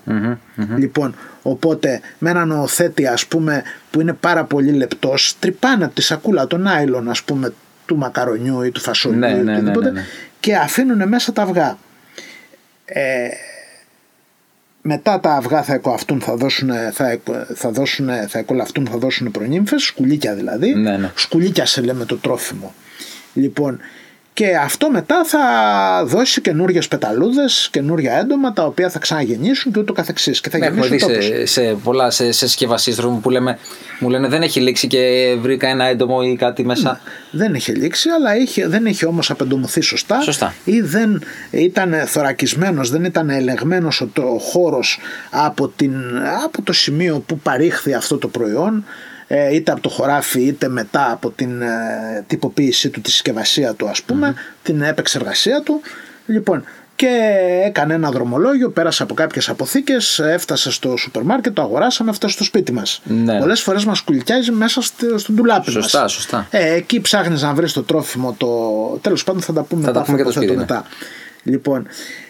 Λοιπόν, οπότε με έναν οθέτη ας πούμε που είναι πάρα πολύ λεπτός τρυπάνε από τη σακούλα τον άιλον ας πούμε του μακαρονιού ή του φασολιού Ναι, ή ναι, ναι, οτιδήποτε ναι, ναι. και αφήνουν μέσα τα αυγά. Ε, μετά τα αυγά θα εκοαυτούν, θα δώσουν, θα, εκ- θα δώσουν, θα εκολαυτούν, θα δώσουν προνύμφες, σκουλίκια δηλαδή. Ναι, ναι. Σκουλίκια σε λέμε το τρόφιμο. Λοιπόν, και αυτό μετά θα δώσει καινούριες πεταλούδες, καινούρια έντομα τα οποία θα ξαναγεννήσουν και ούτω καθεξής. Και θα Ναι, έχουμε γεννήσει ο δει τόπος. σε, σε πολλά σε, σε συσκευασίε τροφίμων που λέμε, μου λένε δεν έχει λήξει και βρήκα ένα έντομο ή κάτι μέσα. Δεν είχε λήξει, αλλά είχε, δεν είχε όμως απεντομωθεί σωστά, Σωστά. ή δεν ήταν θωρακισμένος, δεν ήταν ελεγμένος ο, το, ο χώρος από, την, από το σημείο που παρήχθη αυτό το προϊόν ε, είτε από το χωράφι είτε μετά από την ε, τυποποίησή του, τη συσκευασία του ας πούμε, την επεξεργασία του. Λοιπόν, και έκανε ένα δρομολόγιο, πέρασε από κάποιες αποθήκες, έφτασε στο σούπερ μάρκετ, το αγοράσαμε, έφτασε στο σπίτι μας. Ναι. Πολλές φορές μας κουλικιάζει μέσα στο, στο ντουλάπι μας. Σωστά, σωστά. Ε, εκεί ψάχνεις να βρεις το τρόφιμο. Το... Τέλος πάντων θα τα πούμε Θα μετά. τα πούμε και το υποθέτω σπίτι, ναι. μετά. Λοιπόν,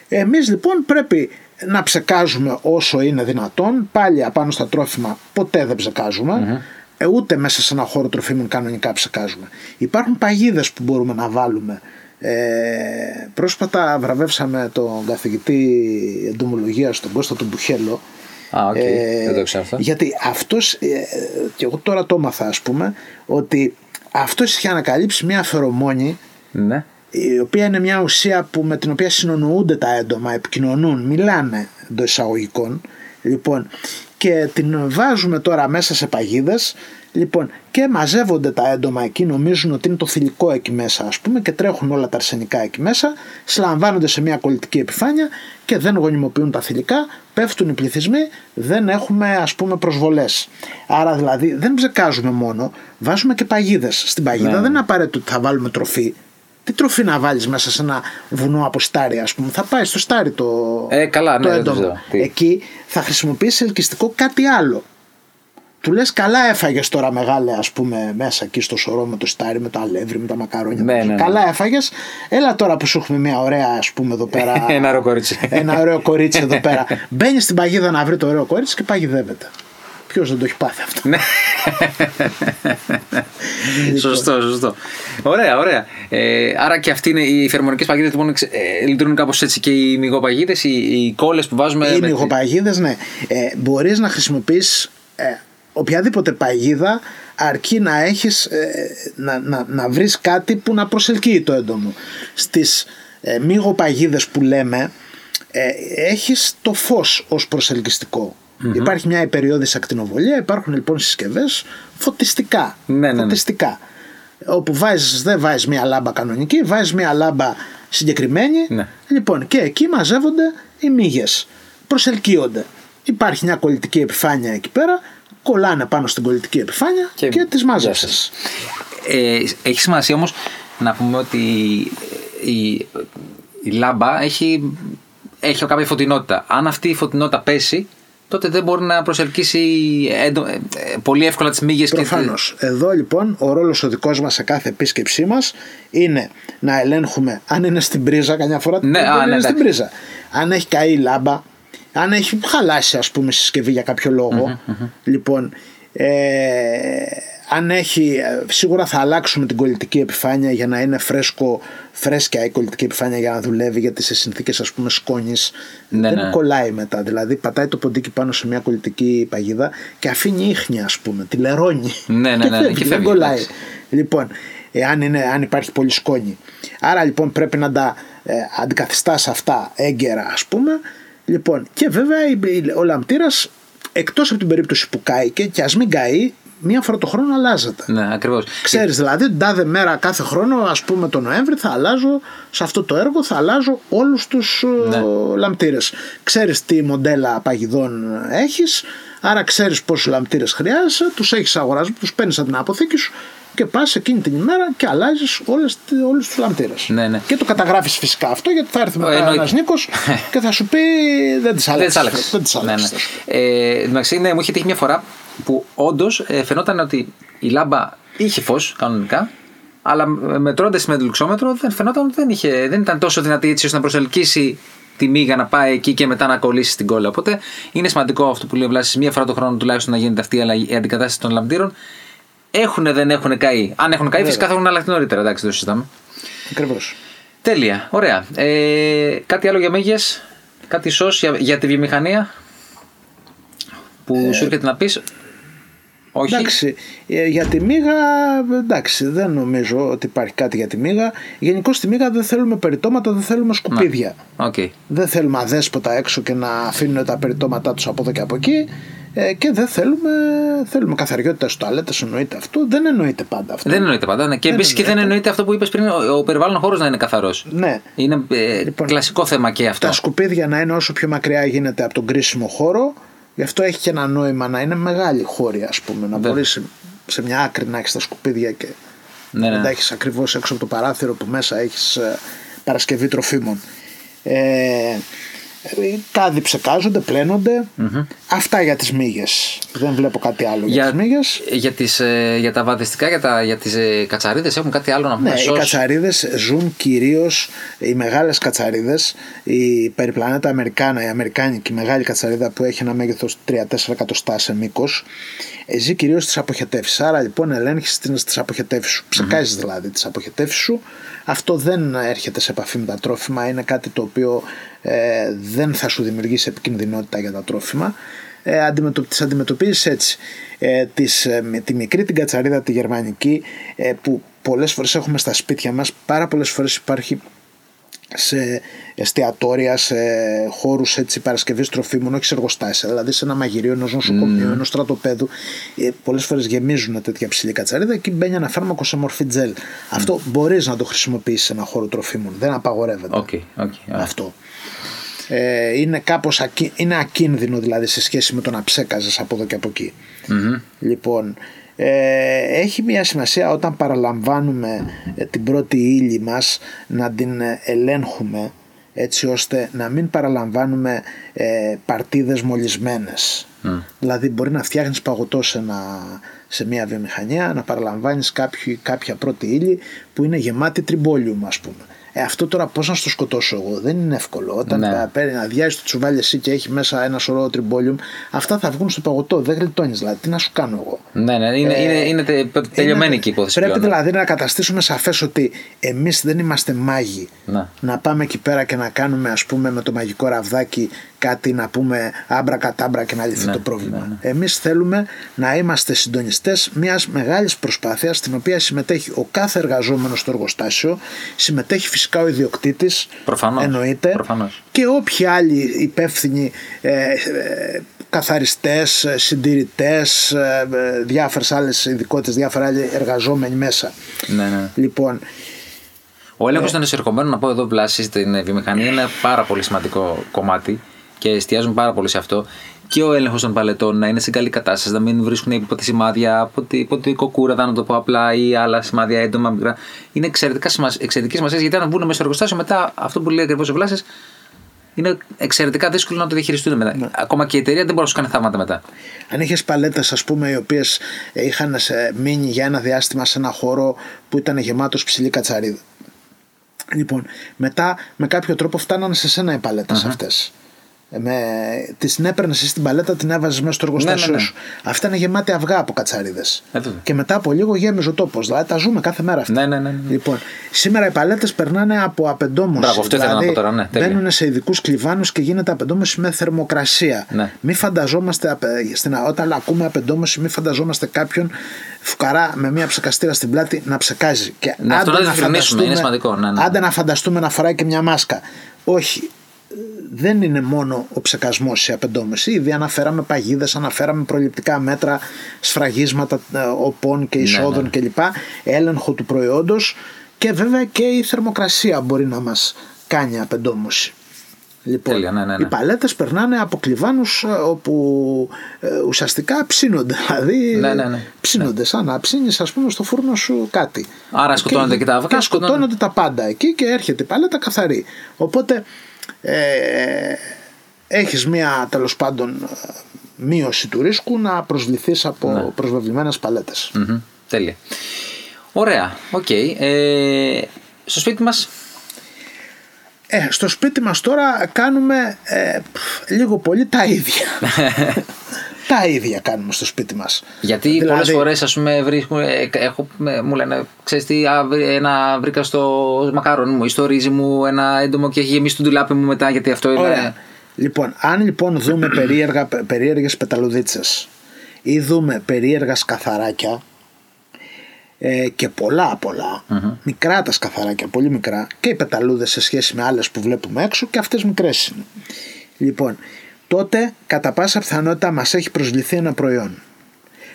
εμείς λοιπόν πρέπει να ψεκάζουμε όσο είναι δυνατόν. Πάλι απάνω στα τρόφιμα ποτέ δεν ψεκαζουμε Ε, ούτε μέσα σε ένα χώρο τροφίμων κανονικά ψεκάζουμε. Υπάρχουν παγίδες που μπορούμε να βάλουμε. Ε, πρόσφατα βραβεύσαμε τον καθηγητή εντομολογίας τον Κώστα τον Μπουχέλο Α, οκ. ε, δεν το ξέρω αυτό. γιατί αυτός, ε, και εγώ τώρα το έμαθα ας πούμε, ότι αυτός είχε ανακαλύψει μια φερομόνη Ναι. η οποία είναι μια ουσία που, με την οποία συνεννοούνται τα έντομα, επικοινωνούν, μιλάνε εντός εισαγωγικών. Λοιπόν, και την βάζουμε τώρα μέσα σε παγίδες λοιπόν, και μαζεύονται τα έντομα εκεί, νομίζουν ότι είναι το θηλυκό εκεί μέσα ας πούμε και τρέχουν όλα τα αρσενικά εκεί μέσα, συλλαμβάνονται σε μια κολλητική επιφάνεια και δεν γονιμοποιούν τα θηλυκά, πέφτουν οι πληθυσμοί, δεν έχουμε ας πούμε προσβολές. Άρα δηλαδή δεν ψεκάζουμε μόνο, βάζουμε και παγίδες. Στην παγίδα Ναι. δεν είναι απαραίτητο ότι θα βάλουμε τροφή, τι τροφή να βάλεις μέσα σε ένα βουνό από στάρι ας πούμε; Θα πάει στο στάρι το, Ε, καλά, το ναι, δεν έντομο. το ξέρω. Τι; Εκεί θα χρησιμοποιήσεις ελκυστικό κάτι άλλο. Του λες καλά έφαγες τώρα μεγάλε ας πούμε μέσα εκεί στο σωρό με το στάρι, με το αλεύρι, με τα μακαρόνια. Ναι, ναι, ναι. Καλά έφαγες. Έλα τώρα που σου έχουμε μια ωραία ας πούμε εδώ πέρα. Ένα ωραίο κορίτσι. ένα ωραίο κορίτσι εδώ πέρα. Μπαίνεις στην παγίδα να βρει το ωραίο κορίτσι και παγιδεύεται. Ποιος δεν το έχει πάθει αυτό; Ναι. σωστό, σωστό. Ωραία, ωραία. Ε, άρα και αυτοί είναι οι φερμονικές παγίδες λοιπόν, εξ- ε, λειτουργούν κάπως έτσι και οι μυγοπαγίδες, οι, οι κόλλες που βάζουμε. Οι με- μυγοπαγίδες, ναι. Ε, μπορείς να χρησιμοποιείς ε, οποιαδήποτε παγίδα αρκεί να έχεις ε, να, να, να βρεις κάτι που να προσελκύει το έντομο. Στις ε, μυγοπαγίδες που λέμε ε, έχεις το φως ως προσελκυστικό. Υπάρχει μια υπεριόδης ακτινοβολία, υπάρχουν λοιπόν συσκευές φωτιστικά. Ναι, ναι, ναι. φωτιστικά. Όπου βάζεις, δεν βάζεις μια λάμπα κανονική, βάζεις μια λάμπα συγκεκριμένη. Ναι. Λοιπόν, και εκεί μαζεύονται οι μύγες. Προσελκύονται. Υπάρχει μια κολλητική επιφάνεια εκεί πέρα, κολλάνε πάνω στην κολλητική επιφάνεια και, Και- τις γεια μάζεψες. Ε, έχει σημασία όμως να πούμε ότι η, η λάμπα έχει, έχει κάποια φωτεινότητα. Αν αυτή η φωτεινότητα πέσει, τότε δεν μπορεί να προσελκύσει έντο- ε, ε, πολύ εύκολα τις μύγες και Προφανώς. Εδώ λοιπόν ο ρόλος ο δικός μας σε κάθε επίσκεψή μας είναι να ελέγχουμε αν είναι στην πρίζα, καμιά φορά Ναι, μπορεί α, να ναι, είναι στην εντάξει. πρίζα. Αν έχει καεί η λάμπα, αν έχει χαλάσει ας πούμε η συσκευή για κάποιο λόγο. Λοιπόν, ε, αν έχει, ε, σίγουρα θα αλλάξουμε την κολλητική επιφάνεια για να είναι φρέσκο, φρέσκια η κολλητική επιφάνεια για να δουλεύει γιατί σε συνθήκες ας πούμε σκόνης Ναι, δεν ναι. κολλάει μετά. Δηλαδή πατάει το ποντίκι πάνω σε μια κολλητική παγίδα και αφήνει ίχνη ας πούμε, τη λερώνει. Ναι, ναι, και ναι, φεύγει, και δεν φεύγει, κολλάει. εντάξει. Λοιπόν, ε, αν, είναι, αν υπάρχει πολύ σκόνη. Άρα λοιπόν πρέπει να τα ε, αντικαθιστάς αυτά έγκαιρα ας πούμε. Λοιπόν, και βέβαια η- η- ο λαμπτήρας εκτός από την περίπτωση που κάει και, και ας μην καεί, μία φορά το χρόνο αλλάζεται. Ναι, ακριβώς. Ξέρεις δηλαδή την τάδε μέρα κάθε χρόνο ας πούμε το Νοέμβρη θα αλλάζω σε αυτό το έργο θα αλλάζω όλους τους Ναι. ναι. λαμπτήρες. Ξέρεις τι μοντέλα παγιδών έχεις άρα ξέρεις πόσους λαμπτήρες χρειάζεσαι τους έχεις αγοράσει, τους παίρνεις από την αποθήκη σου και πας εκείνη την ημέρα και αλλάζεις όλες, όλους τους λαμπτήρες. Ναι, ναι. Και το καταγράφεις φυσικά αυτό γιατί θα έρθει μετά εννοείται. ένας Νίκος και θα σου πει δεν τις Δεν άλλαξες. τι άλλαξες. Δεν τις Ναι, ναι. άλλαξες. θα σου πει. Ε, εν τω μεταξύ, ναι, μου είχε τύχει μια φορά που όντως φαινόταν ότι η λάμπα είχε φως κανονικά, αλλά μετρώντας με το λουξόμετρο δεν φαινόταν ότι δεν, είχε, δεν ήταν τόσο δυνατή έτσι ώστε να προσελκύσει τη μύγα να πάει εκεί και μετά να κολλήσει την κόλλα. Οπότε είναι σημαντικό αυτό που λέει ο Βλάσης, μία φορά το χρόνο τουλάχιστον να γίνεται αυτή η αντικατάσταση των λαμπτήρων. Έχουν, δεν έχουν καεί. Αν έχουν καεί, φυσικά θα έχουν αλλάξει νωρίτερα. Εντάξει, το συζητάμε. Ακριβώς. Τέλεια. Ωραία. Ε, κάτι άλλο για μέγες, κάτι σως για, για τη βιομηχανία που σου έρχεται να πεις; Όχι. Εντάξει, ε, για τη μίγα, εντάξει, δεν νομίζω ότι υπάρχει κάτι για τη μίγα. Γενικώ στη μίγα δεν θέλουμε περιτώματα, δεν θέλουμε σκουπίδια. Okay. Δεν θέλουμε αδέσποτα έξω και να αφήνουν τα περιτώματά τους από εδώ και από εκεί. Ε, και δεν θέλουμε, θέλουμε καθαριότητα στο τουαλέτε, εννοείται αυτό. Δεν εννοείται πάντα αυτό. Δεν εννοείται πάντα. Ναι. Και επίσης και δεν εννοείται αυτό που είπες πριν, ο, ο περιβάλλον χώρος να είναι καθαρός. Ναι. Είναι ε, λοιπόν, κλασικό θέμα και αυτό. Τα σκουπίδια να είναι όσο πιο μακριά γίνεται από τον κρίσιμο χώρο Γι' αυτό έχει και ένα νόημα να είναι μεγάλη χώρη, ας πούμε. Να μπορείς σε μια άκρη να έχεις τα σκουπίδια και ναι, ναι. να τα έχεις ακριβώς έξω από το παράθυρο που μέσα έχεις ε, παρασκευή τροφίμων. Ε, Κάδι ψεκάζονται, Αυτά για τις μύγες. Δεν βλέπω κάτι άλλο για, για τις μύγες. Για, τις, ε, για τα βαδιστικά, για, τα, για τις ε, κατσαρίδες έχουν κάτι άλλο να πούμε. Ναι, οι κατσαρίδες ζουν κυρίως, οι μεγάλες κατσαρίδες, η περιπλανέτα Αμερικάνα, η Αμερικάνικη μεγάλη κατσαρίδα που έχει ένα μέγεθος 3-4 εκατοστά σε μήκος, ε, ζει κυρίως στις αποχετεύσεις. Άρα λοιπόν ελέγχεις τις αποχετεύσεις σου. Ψεκάζεις δηλαδή τις αποχετεύσεις σου. Αυτό δεν έρχεται σε επαφή με τα τρόφιμα, είναι κάτι το οποίο ε, δεν θα σου δημιουργήσει επικινδυνότητα για τα τρόφιμα. Ε, τις αντιμετωπίζεις έτσι. Ε, τις, ε, με τη μικρή την κατσαρίδα τη γερμανική ε, που πολλές φορές έχουμε στα σπίτια μας, πάρα πολλές φορές υπάρχει σε εστιατόρια, σε χώρους παρασκευής τροφίμων, όχι σε εργοστάσια. Δηλαδή σε ένα μαγειρίο ενός νοσοκομείου, mm. ενός στρατοπέδου. Ε, Πολλές φορές γεμίζουν τέτοια ψηλή κατσαρίδα και μπαίνει ένα φάρμακο σε μορφή τζελ. Αυτό μπορείς να το χρησιμοποιήσεις σε ένα χώρο τροφίμων. Δεν απαγορεύεται. Okay, okay, Αυτό. Ε, είναι κάπως είναι ακίνδυνο δηλαδή σε σχέση με το να ψέκαζες από εδώ και από Λοιπόν, ε, έχει μια σημασία όταν παραλαμβάνουμε ε, την πρώτη ύλη μας να την ε, ελέγχουμε έτσι ώστε να μην παραλαμβάνουμε ε, παρτίδες μολυσμένες. Δηλαδή μπορεί να φτιάχνεις παγωτό σε, σε μια βιομηχανία, να παραλαμβάνεις κάποια πρώτη ύλη που είναι γεμάτη τριμπόλιουμ ας πούμε. Ε, αυτό τώρα πώς να στο σκοτώσω εγώ, δεν είναι εύκολο. Όταν ναι. παίρνει να διάζει το τσουβάλι εσύ και έχει μέσα ένα σωρό τριμπόλιουμ, αυτά θα βγουν στο παγωτό. Δεν γλιτώνεις δηλαδή. Τι να σου κάνω εγώ. Ναι, ναι, είναι, ε, είναι, είναι τελειωμένη και η υπόθεση. Πρέπει πλέον, δηλαδή να καταστήσουμε σαφές ότι εμείς δεν είμαστε μάγοι. Να. να πάμε εκεί πέρα και να κάνουμε, ας πούμε, με το μαγικό ραβδάκι κάτι να πούμε άμπρα κατάμπρα και να λυθεί ναι, το πρόβλημα. Ναι, ναι. Εμείς θέλουμε να είμαστε συντονιστές μιας μεγάλης προσπάθειας στην οποία συμμετέχει ο κάθε εργαζόμενος στο εργοστάσιο, συμμετέχει φυσικά ο ιδιοκτήτης, προφανώς, εννοείται, προφανώς. και όποιοι άλλοι υπεύθυνοι ε, ε, καθαριστές, συντηρητές, ε, διάφορες άλλες ειδικότητες, διάφορα άλλοι εργαζόμενοι μέσα. Ναι, ναι. Λοιπόν, ο έλεγχος των εισερχομένων, να πω εδώ, Βλάση, στην βιομηχανία είναι πάρα πολύ σημαντικό κομμάτι και εστιάζουν πάρα πολύ σε αυτό. Και ο έλεγχος των παλετών να είναι σε καλή κατάσταση, να μην βρίσκουν υπό τη σημάδια, υπό τη κοκούρα, να το πω απλά, ή άλλα σημάδια έντομα μικρά. Είναι εξαιρετική σημασία γιατί αν βγουν μέσα στο εργοστάσιο, μετά αυτό που λέει ακριβώς ο Βλάσης, είναι εξαιρετικά δύσκολο να το διαχειριστούν μετά. Ναι. Ακόμα και η εταιρεία δεν μπορεί να σου κάνει θαύματα μετά. Αν είχες παλέτες, ας πούμε, οι οποίες είχαν μείνει για ένα διάστημα σε ένα χώρο που ήταν γεμάτος ψηλή κατσαρίδα. Λοιπόν, μετά με κάποιο τρόπο φτάνανε σε σένα οι παλέτες uh-huh. αυτές. Ε, με, την έπαιρνες εσύ στην παλέτα, την έβαζες μέσα στο εργοστάσιο ναι, ναι, ναι. σου. Αυτά είναι γεμάτη αυγά από κατσαρίδες. και μετά από λίγο γέμιζε ο τόπος. Δηλαδή τα ζούμε κάθε μέρα αυτά. Ναι, ναι, ναι, ναι. Λοιπόν, σήμερα οι παλέτες περνάνε από απεντόμωση. Μπράβο, αυτό δηλαδή, να πω τώρα. Ναι, μπαίνουν σε ειδικούς κλειβάνου και γίνεται απεντόμωση με θερμοκρασία. Ναι. Μην φανταζόμαστε, στην, όταν ακούμε απεντόμωση, μην φανταζόμαστε κάποιον φουκαρά με μια ψεκαστήρα στην πλάτη να ψεκάζει. Και ναι, αυτό να φανταστούμε, είναι σημαντικό. Ναι, ναι. Άντε να φανταστούμε να φοράει και μια μάσκα. Όχι, δεν είναι μόνο ο ψεκασμός σε απεντόμεση. Ήδη αναφέραμε παγίδες, αναφέραμε προληπτικά μέτρα, σφραγίσματα ε, οπών και ναι, εισόδων ναι, κλπ. Έλεγχο του προϊόντος και βέβαια και η θερμοκρασία μπορεί να μας κάνει απεντόμωση. Λοιπόν, Τέλεια, ναι, ναι, οι παλέτες περνάνε από κλιβάνους ε, όπου ε, ουσιαστικά ψήνονται. Δηλαδή ναι, ναι, ναι. ψήνονται σαν να ψήνεις ας πούμε στο φούρνο σου κάτι. Άρα σκοτώνονται και, τα αυγά. σκοτώνονται τα πάντα εκεί και έρχεται η παλέτα καθαρή. Οπότε ε, έχεις μια τέλος πάντων μείωση του ρίσκου να προσβληθείς από ναι. προσβεβλημένες Τέλεια. Ωραία. OK. Okay. Ε, στο σπίτι μας; Ε, στο σπίτι μας τώρα κάνουμε ε, πφ, λίγο πολύ τα ίδια. τα ίδια κάνουμε στο σπίτι μας. Γιατί Δηλαδή- πολλές φορές, ας πούμε, βρίσκουμε, ε, έχω, με- μου λένε, ξέρεις τι, α, βρή- ένα βρήκα στο μακαρόνι μου ή στο ρύζι μου ένα έντομο και έχει γεμίσει το ντουλάπι μου μετά γιατί αυτό είναι. Ωραία. Λοιπόν, αν λοιπόν δούμε περίεργα, περίεργες πεταλουδίτσες ή δούμε περίεργα σκαθαράκια ε, και πολλά πολλά, μικρά τα σκαθαράκια, πολύ μικρά και οι πεταλούδες σε σχέση με άλλες που βλέπουμε έξω και αυτές μικρές είναι. Λοιπόν, τότε κατά πάσα πιθανότητα μας έχει προσβληθεί ένα προϊόν.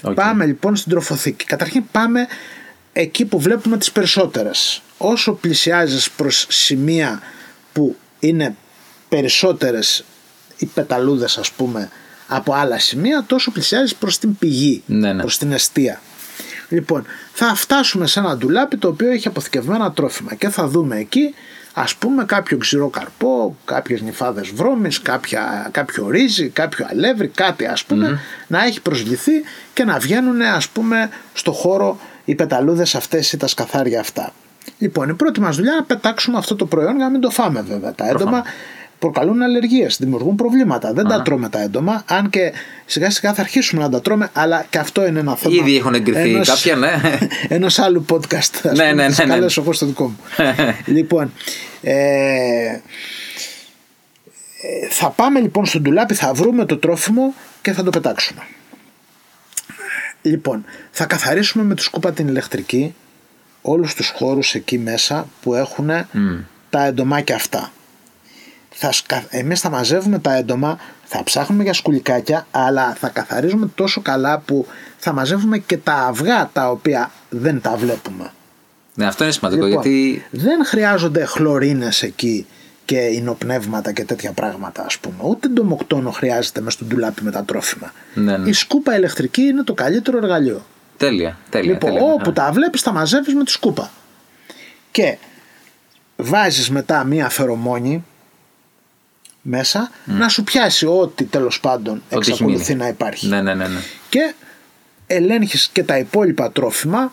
Οκ. Πάμε λοιπόν στην τροφοθήκη. Καταρχήν πάμε εκεί που βλέπουμε τις περισσότερες. Όσο πλησιάζεις προς σημεία που είναι περισσότερες οι πεταλούδες ας πούμε από άλλα σημεία τόσο πλησιάζεις προς την πηγή, Ναι, ναι. προς την εστία. Λοιπόν, θα φτάσουμε σε ένα ντουλάπι το οποίο έχει αποθηκευμένα τρόφιμα και θα δούμε εκεί ας πούμε κάποιο ξηρό καρπό, κάποιες νυφάδες βρώμης, κάποια, κάποιο ρύζι, κάποιο αλεύρι, κάτι ας πουμε να έχει προσβληθεί και να βγαίνουν ας πούμε στο χώρο οι πεταλούδες αυτές ή τα σκαθάρια αυτά. Λοιπόν, η πρώτη μας δουλειά είναι να πετάξουμε αυτό το προϊόν για να μην το φάμε βέβαια. Τα έντομα προκαλούν αλλεργίες, δημιουργούν προβλήματα. Δεν τα τρώμε τα έντομα, αν και σιγά σιγά θα αρχίσουμε να τα τρώμε, αλλά και αυτό είναι ένα θέμα. Ήδη έχουν εγκριθεί κάποια, ναι. Ενός άλλου podcast. Ας Ναι, πούμε, ναι, τις ναι, ναι. καλέσω εγώ στο δικό μου. λοιπόν, ε, ε, θα πάμε λοιπόν στο ντουλάπι, θα βρούμε το τρόφιμο και θα το πετάξουμε. Λοιπόν, θα καθαρίσουμε με τη σκούπα την ηλεκτρική όλους τους χώρους εκεί μέσα που έχουν τα εντομάκια αυτά. Θα σκα... Εμείς θα μαζεύουμε τα έντομα, θα ψάχνουμε για σκουλικάκια, αλλά θα καθαρίζουμε τόσο καλά που θα μαζεύουμε και τα αυγά τα οποία δεν τα βλέπουμε. ναι, αυτό είναι σημαντικό Λοιπόν, γιατί. δεν χρειάζονται χλωρίνες εκεί και υνοπνεύματα και τέτοια πράγματα ας πούμε. Ούτε ντομοκτόνο χρειάζεται μέσα στο ντουλάπι με τα τρόφιμα. Ναι, ναι. Η σκούπα ηλεκτρική είναι το καλύτερο εργαλείο. Τέλεια. τέλεια, Λοιπόν, τέλεια. όπου τα βλέπεις τα μαζεύεις με τη σκούπα. Και βάζεις μετά μία φερομόνη μέσα να σου πιάσει ό,τι τέλος πάντων Ό,τι έχει εξακολουθεί μείνει. να υπάρχει. Ναι, ναι, ναι. ναι. Και ελέγχεις και τα υπόλοιπα τρόφιμα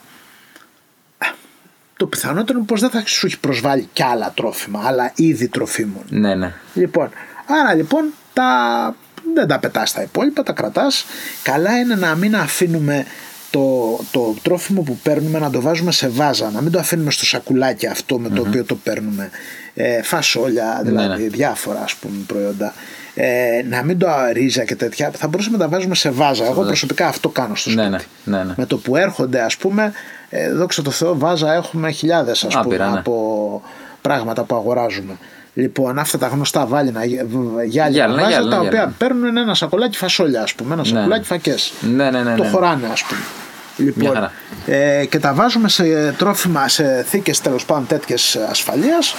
το πιθανότερο είναι πως δεν θα σου έχει προσβάλει κι άλλα τρόφιμα, άλλα είδη τροφίμων. ναι, ναι. Λοιπόν, άρα λοιπόν τα, δεν τα πετάς τα υπόλοιπα, τα κρατάς. Καλά είναι να μην αφήνουμε το, το τρόφιμο που παίρνουμε να το βάζουμε σε βάζα, να μην το αφήνουμε στο σακουλάκι αυτό με το οποίο το παίρνουμε. Ε, φασόλια, δηλαδή ναι. διάφορα ας πούμε προϊόντα. Ε, να μην το ρίζα και τέτοια, θα μπορούσαμε να τα βάζουμε σε βάζα. Εγώ προσωπικά αυτό κάνω στο σπίτι. Ναι, ναι, ναι, ναι. Με το που έρχονται ας πούμε, ε, δόξα τω Θεώ βάζα έχουμε χιλιάδες ας πούμε Άπειρα, ναι. από πράγματα που αγοράζουμε. Λοιπόν, αυτά τα γνωστά βάλινα γυάλινα Γυάλινα, βάζα, γυάλινα, τα οποία γυάλινα. παίρνουν ένα σακολάκι φασόλια, ας πούμε, ένα σακολάκι φακές. Ναι, ναι, ναι, Το ναι. χωράνε, ας πούμε. Μια Λοιπόν, χαρά. ε, και τα βάζουμε σε τρόφιμα, σε θήκες τέλος πάντων τέτοιες ασφαλείας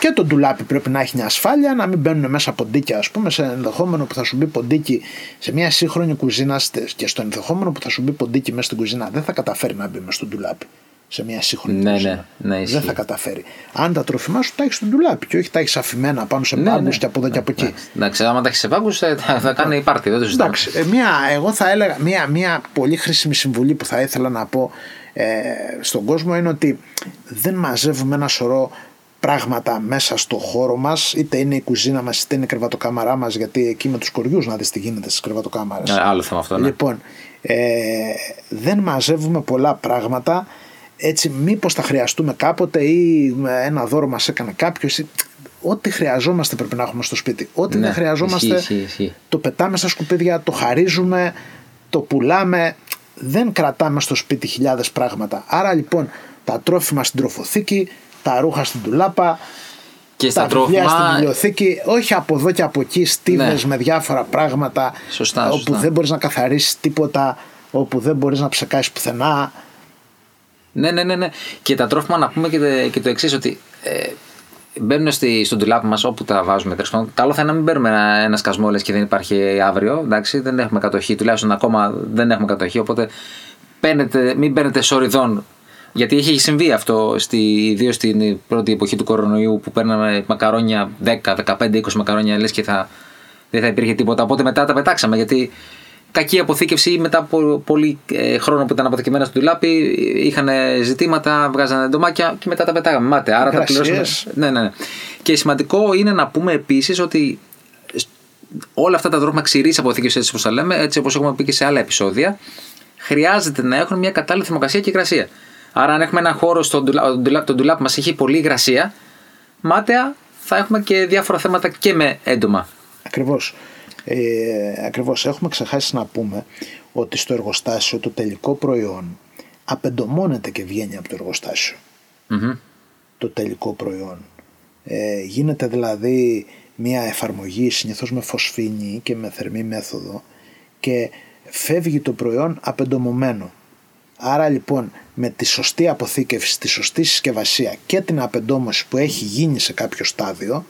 και το ντουλάπι πρέπει να έχει μια ασφάλεια, να μην μπαίνουν μέσα ποντίκια, ας πούμε, σε ενδεχόμενο που θα σου μπει ποντίκι σε μια σύγχρονη κουζίνα στε- και στο ενδεχόμενο που θα σου μπει ποντίκι μέσα στην κουζίνα, δεν θα καταφέρει να μπει μέσα στο ντουλάπι. Σε μια σύγχρονη Ναι, κουζίνα. ναι, ναι, ισχύει. δεν θα καταφέρει. Αν τα τροφιμά σου τα έχεις στο ντουλάπι και όχι τα έχεις αφημένα πάνω σε Ναι, πάγκου ναι. και από εδώ και από εκεί. Εντάξει, άμα τα έχεις σε πάγκου, θα, θα κάνει πάρτι, δεν το συζητάμε. Εντάξει, ε, μια, εγώ θα έλεγα μια, μια πολύ χρήσιμη συμβουλή που θα ήθελα να πω ε, στον κόσμο είναι ότι δεν μαζεύουμε ένα σωρό πράγματα μέσα στο χώρο μας είτε είναι η κουζίνα μας είτε είναι η κρεβατοκάμαρά μας γιατί εκεί με τους κοριούς να δεις τι γίνεται στις κρεβατοκάμαρες Ε, άλλο θέμα αυτό, ναι. Λοιπόν, ε, δεν μαζεύουμε πολλά πράγματα έτσι μήπως τα χρειαστούμε κάποτε ή με ένα δώρο μας έκανε κάποιος ή- ό,τι χρειαζόμαστε πρέπει να έχουμε στο σπίτι ό,τι Ναι, δεν χρειαζόμαστε ισχύει, ισχύει, ισχύει. το πετάμε στα σκουπίδια, το χαρίζουμε, το πουλάμε. Δεν κρατάμε στο σπίτι χιλιάδες πράγματα. Άρα λοιπόν τα τρόφιμα στην τροφοθήκη, τα ρούχα στην τουλάπα, Και στα τα βιβλία στην τρόφιμα. βιβλιοθήκη, όχι από εδώ και από εκεί στίβες Ναι. με διάφορα πράγματα Σωστά, όπου σωστά. δεν μπορείς να καθαρίσεις τίποτα, όπου δεν μπορείς να ψεκάσεις πουθενά. Ναι, ναι, ναι, ναι. Και τα τρόφιμα να πούμε και, το- και το εξής, ότι ε, μπαίνουν στη, στον τουλάπι μας όπου τα βάζουμε. τέλος πάντων. Καλό θα είναι να μην παίρνουμε ένα, ένα σκασμό λες και δεν υπάρχει αύριο. Εντάξει, δεν έχουμε κατοχή, τουλάχιστον ακόμα δεν έχουμε κατοχή. Οπότε παίρνετε, μην παίρνετε σοριδών. Γιατί έχει συμβεί αυτό, στη, ιδίως στην πρώτη εποχή του κορονοϊού που παίρναμε μακαρόνια 10, 15, 20 μακαρόνια λες και θα, δεν θα υπήρχε τίποτα. Οπότε μετά τα πετάξαμε γιατί κακή αποθήκευση ή μετά από πολύ ε, χρόνο που ήταν αποθηκευμένα στο ντουλάπι είχαν ζητήματα, βγάζανε ντομάκια και μετά τα πετάγαμε. Μάτε, άρα τα Υγρασίες. πληρώσαμε. Ναι, ναι, ναι. Και σημαντικό είναι να πούμε επίσης ότι όλα αυτά τα τρόφιμα ξηρής αποθήκευσης, έτσι όπως τα λέμε, έτσι όπως έχουμε πει και σε άλλα επεισόδια, χρειάζεται να έχουν μια κατάλληλη θερμοκρασία και υγρασία. Άρα, αν έχουμε ένα χώρο στο ντουλάπ, το ντουλάπ μας έχει πολύ υγρασία, μάταια θα έχουμε και διάφορα θέματα και με έντομα. Ακριβώς. Ε, ακριβώς. Έχουμε ξεχάσει να πούμε ότι στο εργοστάσιο το τελικό προϊόν απεντομώνεται και βγαίνει από το εργοστάσιο. Μμμ. Το τελικό προϊόν. Ε, γίνεται δηλαδή μια εφαρμογή συνήθως με φωσφίνη και με θερμή μέθοδο και φεύγει το προϊόν απεντομωμένο. Άρα λοιπόν με τη σωστή αποθήκευση, τη σωστή συσκευασία και την απεντόμωση που έχει γίνει σε κάποιο στάδιο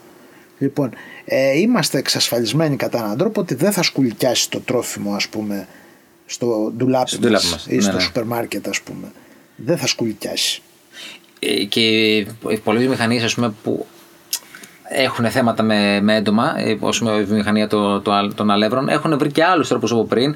λοιπόν ε, είμαστε εξασφαλισμένοι κατά έναν τρόπο ότι δεν θα σκουλικιάσει το τρόφιμο ας πούμε στο ντουλάπι Στο ντουλάπι μας, μας, ή ναι, στο ναι. σούπερ μάρκετ ας πούμε. Δεν θα σκουλικιάσει. Ε, και πολλές βιομηχανίες που έχουν θέματα με, με έντομα, ε, όσο με η βιομηχανία το, το, αλ- των αλεύρων, έχουν βρει και άλλους τρόπους από πριν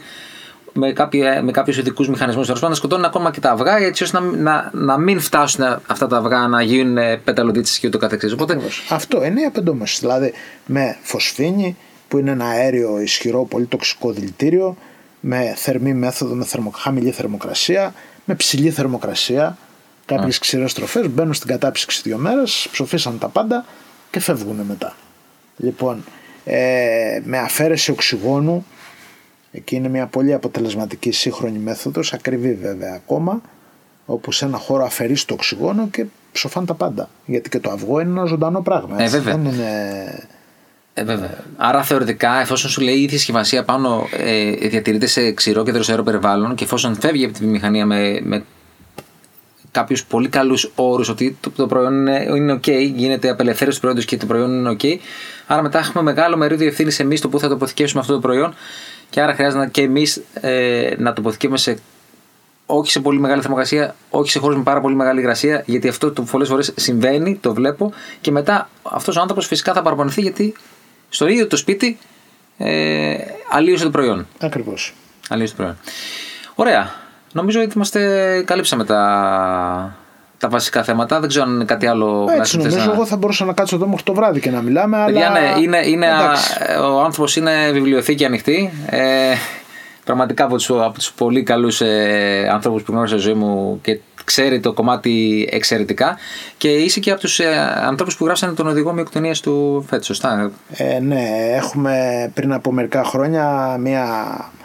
με, κάποια, με κάποιους ειδικούς μηχανισμούς τέλος πάντων να σκοτώνουν ακόμα και τα αυγά έτσι ώστε να, να, να μην φτάσουν αυτά τα αυγά να γίνουν πεταλοδίτσε και ούτω καθεξής. Οπότε Ακριβώς. Αυτό είναι η απεντόμωση. Δηλαδή με φωσφίνη που είναι ένα αέριο ισχυρό, πολύ τοξικό δηλητήριο, με θερμή μέθοδο, με θερμο, χαμηλή θερμοκρασία, με ψηλή θερμοκρασία. Κάποιες ξηρές τροφές μπαίνουν στην κατάψυξη δύο μέρες, ψοφίσαν τα πάντα και φεύγουν μετά. Λοιπόν, ε, με αφαίρεση οξυγόνου, εκεί είναι μια πολύ αποτελεσματική σύγχρονη μέθοδος, ακριβή βέβαια ακόμα, όπου σε ένα χώρο αφαιρείς το οξυγόνο και ψοφάν τα πάντα. Γιατί και το αυγό είναι ένα ζωντανό πράγμα. Ε, έτσι. βέβαια. Δεν είναι... Ε, βέβαια. Άρα θεωρητικά, εφόσον σου λέει η ίδια συσκευασία πάνω ε, διατηρείται σε ξηρό και δροσερό περιβάλλον και εφόσον φεύγει από τη βιομηχανία με, με κάποιους πολύ καλούς όρους ότι το, το προϊόν είναι, είναι OK, γίνεται απελευθέρωση του προϊόντος και το προϊόν είναι OK. Άρα μετά έχουμε μεγάλο μερίδιο ευθύνης εμείς το που θα τοποθηκεύσουμε αυτό το προϊόν και άρα χρειάζεται και εμείς ε, να το αποθηκεύουμε σε όχι σε πολύ μεγάλη θερμοκρασία, όχι σε χώρους με πάρα πολύ μεγάλη υγρασία, γιατί αυτό το πολλές φορές συμβαίνει, το βλέπω, και μετά αυτός ο άνθρωπος φυσικά θα παραπονηθεί γιατί στο ίδιο το σπίτι ε, αλλίωσε το προϊόν. Ακριβώς. Αλλίωσε το προϊόν. Ωραία. Νομίζω ότι είμαστε, καλύψαμε τα, τα βασικά θέματα. Δεν ξέρω αν είναι κάτι άλλο Έτσι θες νομίζω να- εγώ θα μπορούσα να κάτσω εδώ μέχρι το βράδυ και να μιλάμε, Παιδιά, αλλά... ναι, είναι, είναι, εντάξει. ο άνθρωπος είναι βιβλιοθήκη ανοιχτή. Ε, πραγματικά από τους από τους πολύ καλούς ε, ανθρώπους που γνώρισα στη ζωή μου και ξέρει το κομμάτι εξαιρετικά. Και είσαι και από τους ε, ανθρώπους που γράψανε τον οδηγό μειοκτονία του Φέτ, σωστά; Ε, ναι, έχουμε πριν από μερικά χρόνια μια ε,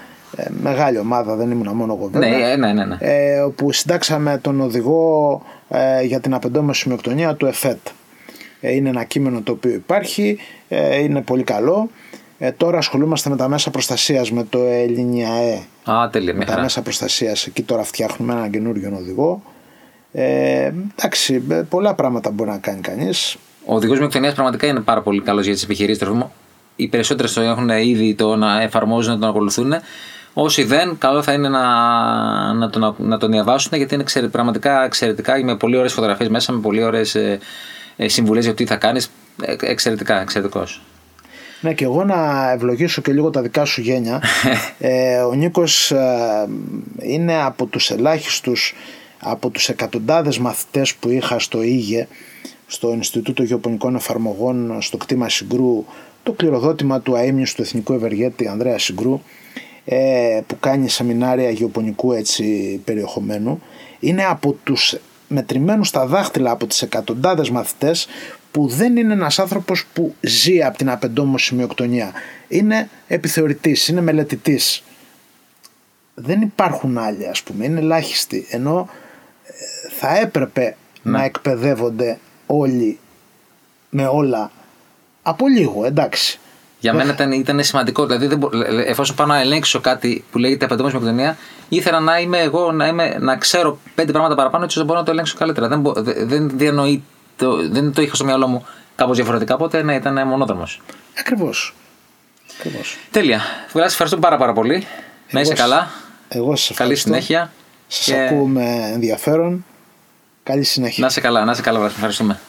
μεγάλη ομάδα, δεν ήμουν μόνο εγώ βέβαια. Ναι, ε, ναι, ναι. ναι. ε, όπου συντάξαμε τον οδηγό ε, για την απεντόμαση μειοκτονία του ΕΦΕΤ. Ε, είναι ένα κείμενο το οποίο υπάρχει, ε, είναι πολύ καλό. Ε, τώρα ασχολούμαστε με τα μέσα προστασίας με το Ελληνιαέ. Α, τέλεια, Με μια τα χαρά. μέσα προστασίας εκεί τώρα φτιάχνουμε έναν καινούριο οδηγό. Ε, εντάξει, ε, πολλά πράγματα μπορεί να κάνει κανείς. Ο οδηγός μειοκτονίας πραγματικά είναι πάρα πολύ καλός για τις επιχειρήσεις τροφίμων. Οι περισσότερες το έχουν ήδη το να εφαρμόζουν, να τον ακολουθούν. Όσοι δεν, καλό θα είναι να, να, τον, να τον διαβάσουν γιατί είναι εξαιρε- πραγματικά εξαιρετικά με πολύ ωραίες φωτογραφίες μέσα, με πολύ ωραίες ε, ε, συμβουλές για το τι θα κάνεις. Ε, εξαιρετικά, εξαιρετικός. Ναι και εγώ να ευλογήσω και λίγο τα δικά σου γένια. ε, ο Νίκος ε, είναι από τους ελάχιστους, από τους εκατοντάδες μαθητές που είχα στο ήγε, στο Ινστιτούτο Γεωπονικών Εφαρμογών, στο κτήμα Συγκρού, το κληροδότημα του αείμνηου του Εθνικού Ευεργέτη Ανδρέας Συγκρού, ε, που κάνει σεμινάρια γεωπονικού έτσι περιεχομένου, είναι από τους μετρημένους στα δάχτυλα από τις εκατοντάδες μαθητές που δεν είναι ένας άνθρωπος που ζει από την απεντόμωση μειοκτονία. Είναι επιθεωρητής, είναι μελετητής. Δεν υπάρχουν άλλοι ας πούμε, είναι ελάχιστοι. Ενώ ε, θα έπρεπε να εκπαιδεύονται όλοι με όλα από λίγο, εντάξει. Για μένα ήταν, ήταν σημαντικό. Δηλαδή, δεν μπο- ε, εφόσον πάω να ελέγξω κάτι που λέγεται απεντόμωση μειοκτονία, ήθελα να είμαι εγώ, να, είμαι, να ξέρω πέντε πράγματα παραπάνω, έτσι ώστε να μπορώ να το ελέγξω καλύτερα. Δεν, μπο- δε- δεν, διανοεί το, δεν το είχα στο μυαλό μου κάπως διαφορετικά, οπότε ναι, ήταν μονόδρομος. Ακριβώς. Ακριβώς. Τέλεια. Βγάλα, ευχαριστώ πάρα, πάρα πολύ. Να είσαι Εγώ καλά. Εγώ σας Καλή ευχαριστώ. συνέχεια. Σας Και ακούω με ενδιαφέρον. Καλή συνέχεια. Να είσαι καλά, να είσαι καλά, Βράση. Ευχαριστούμε.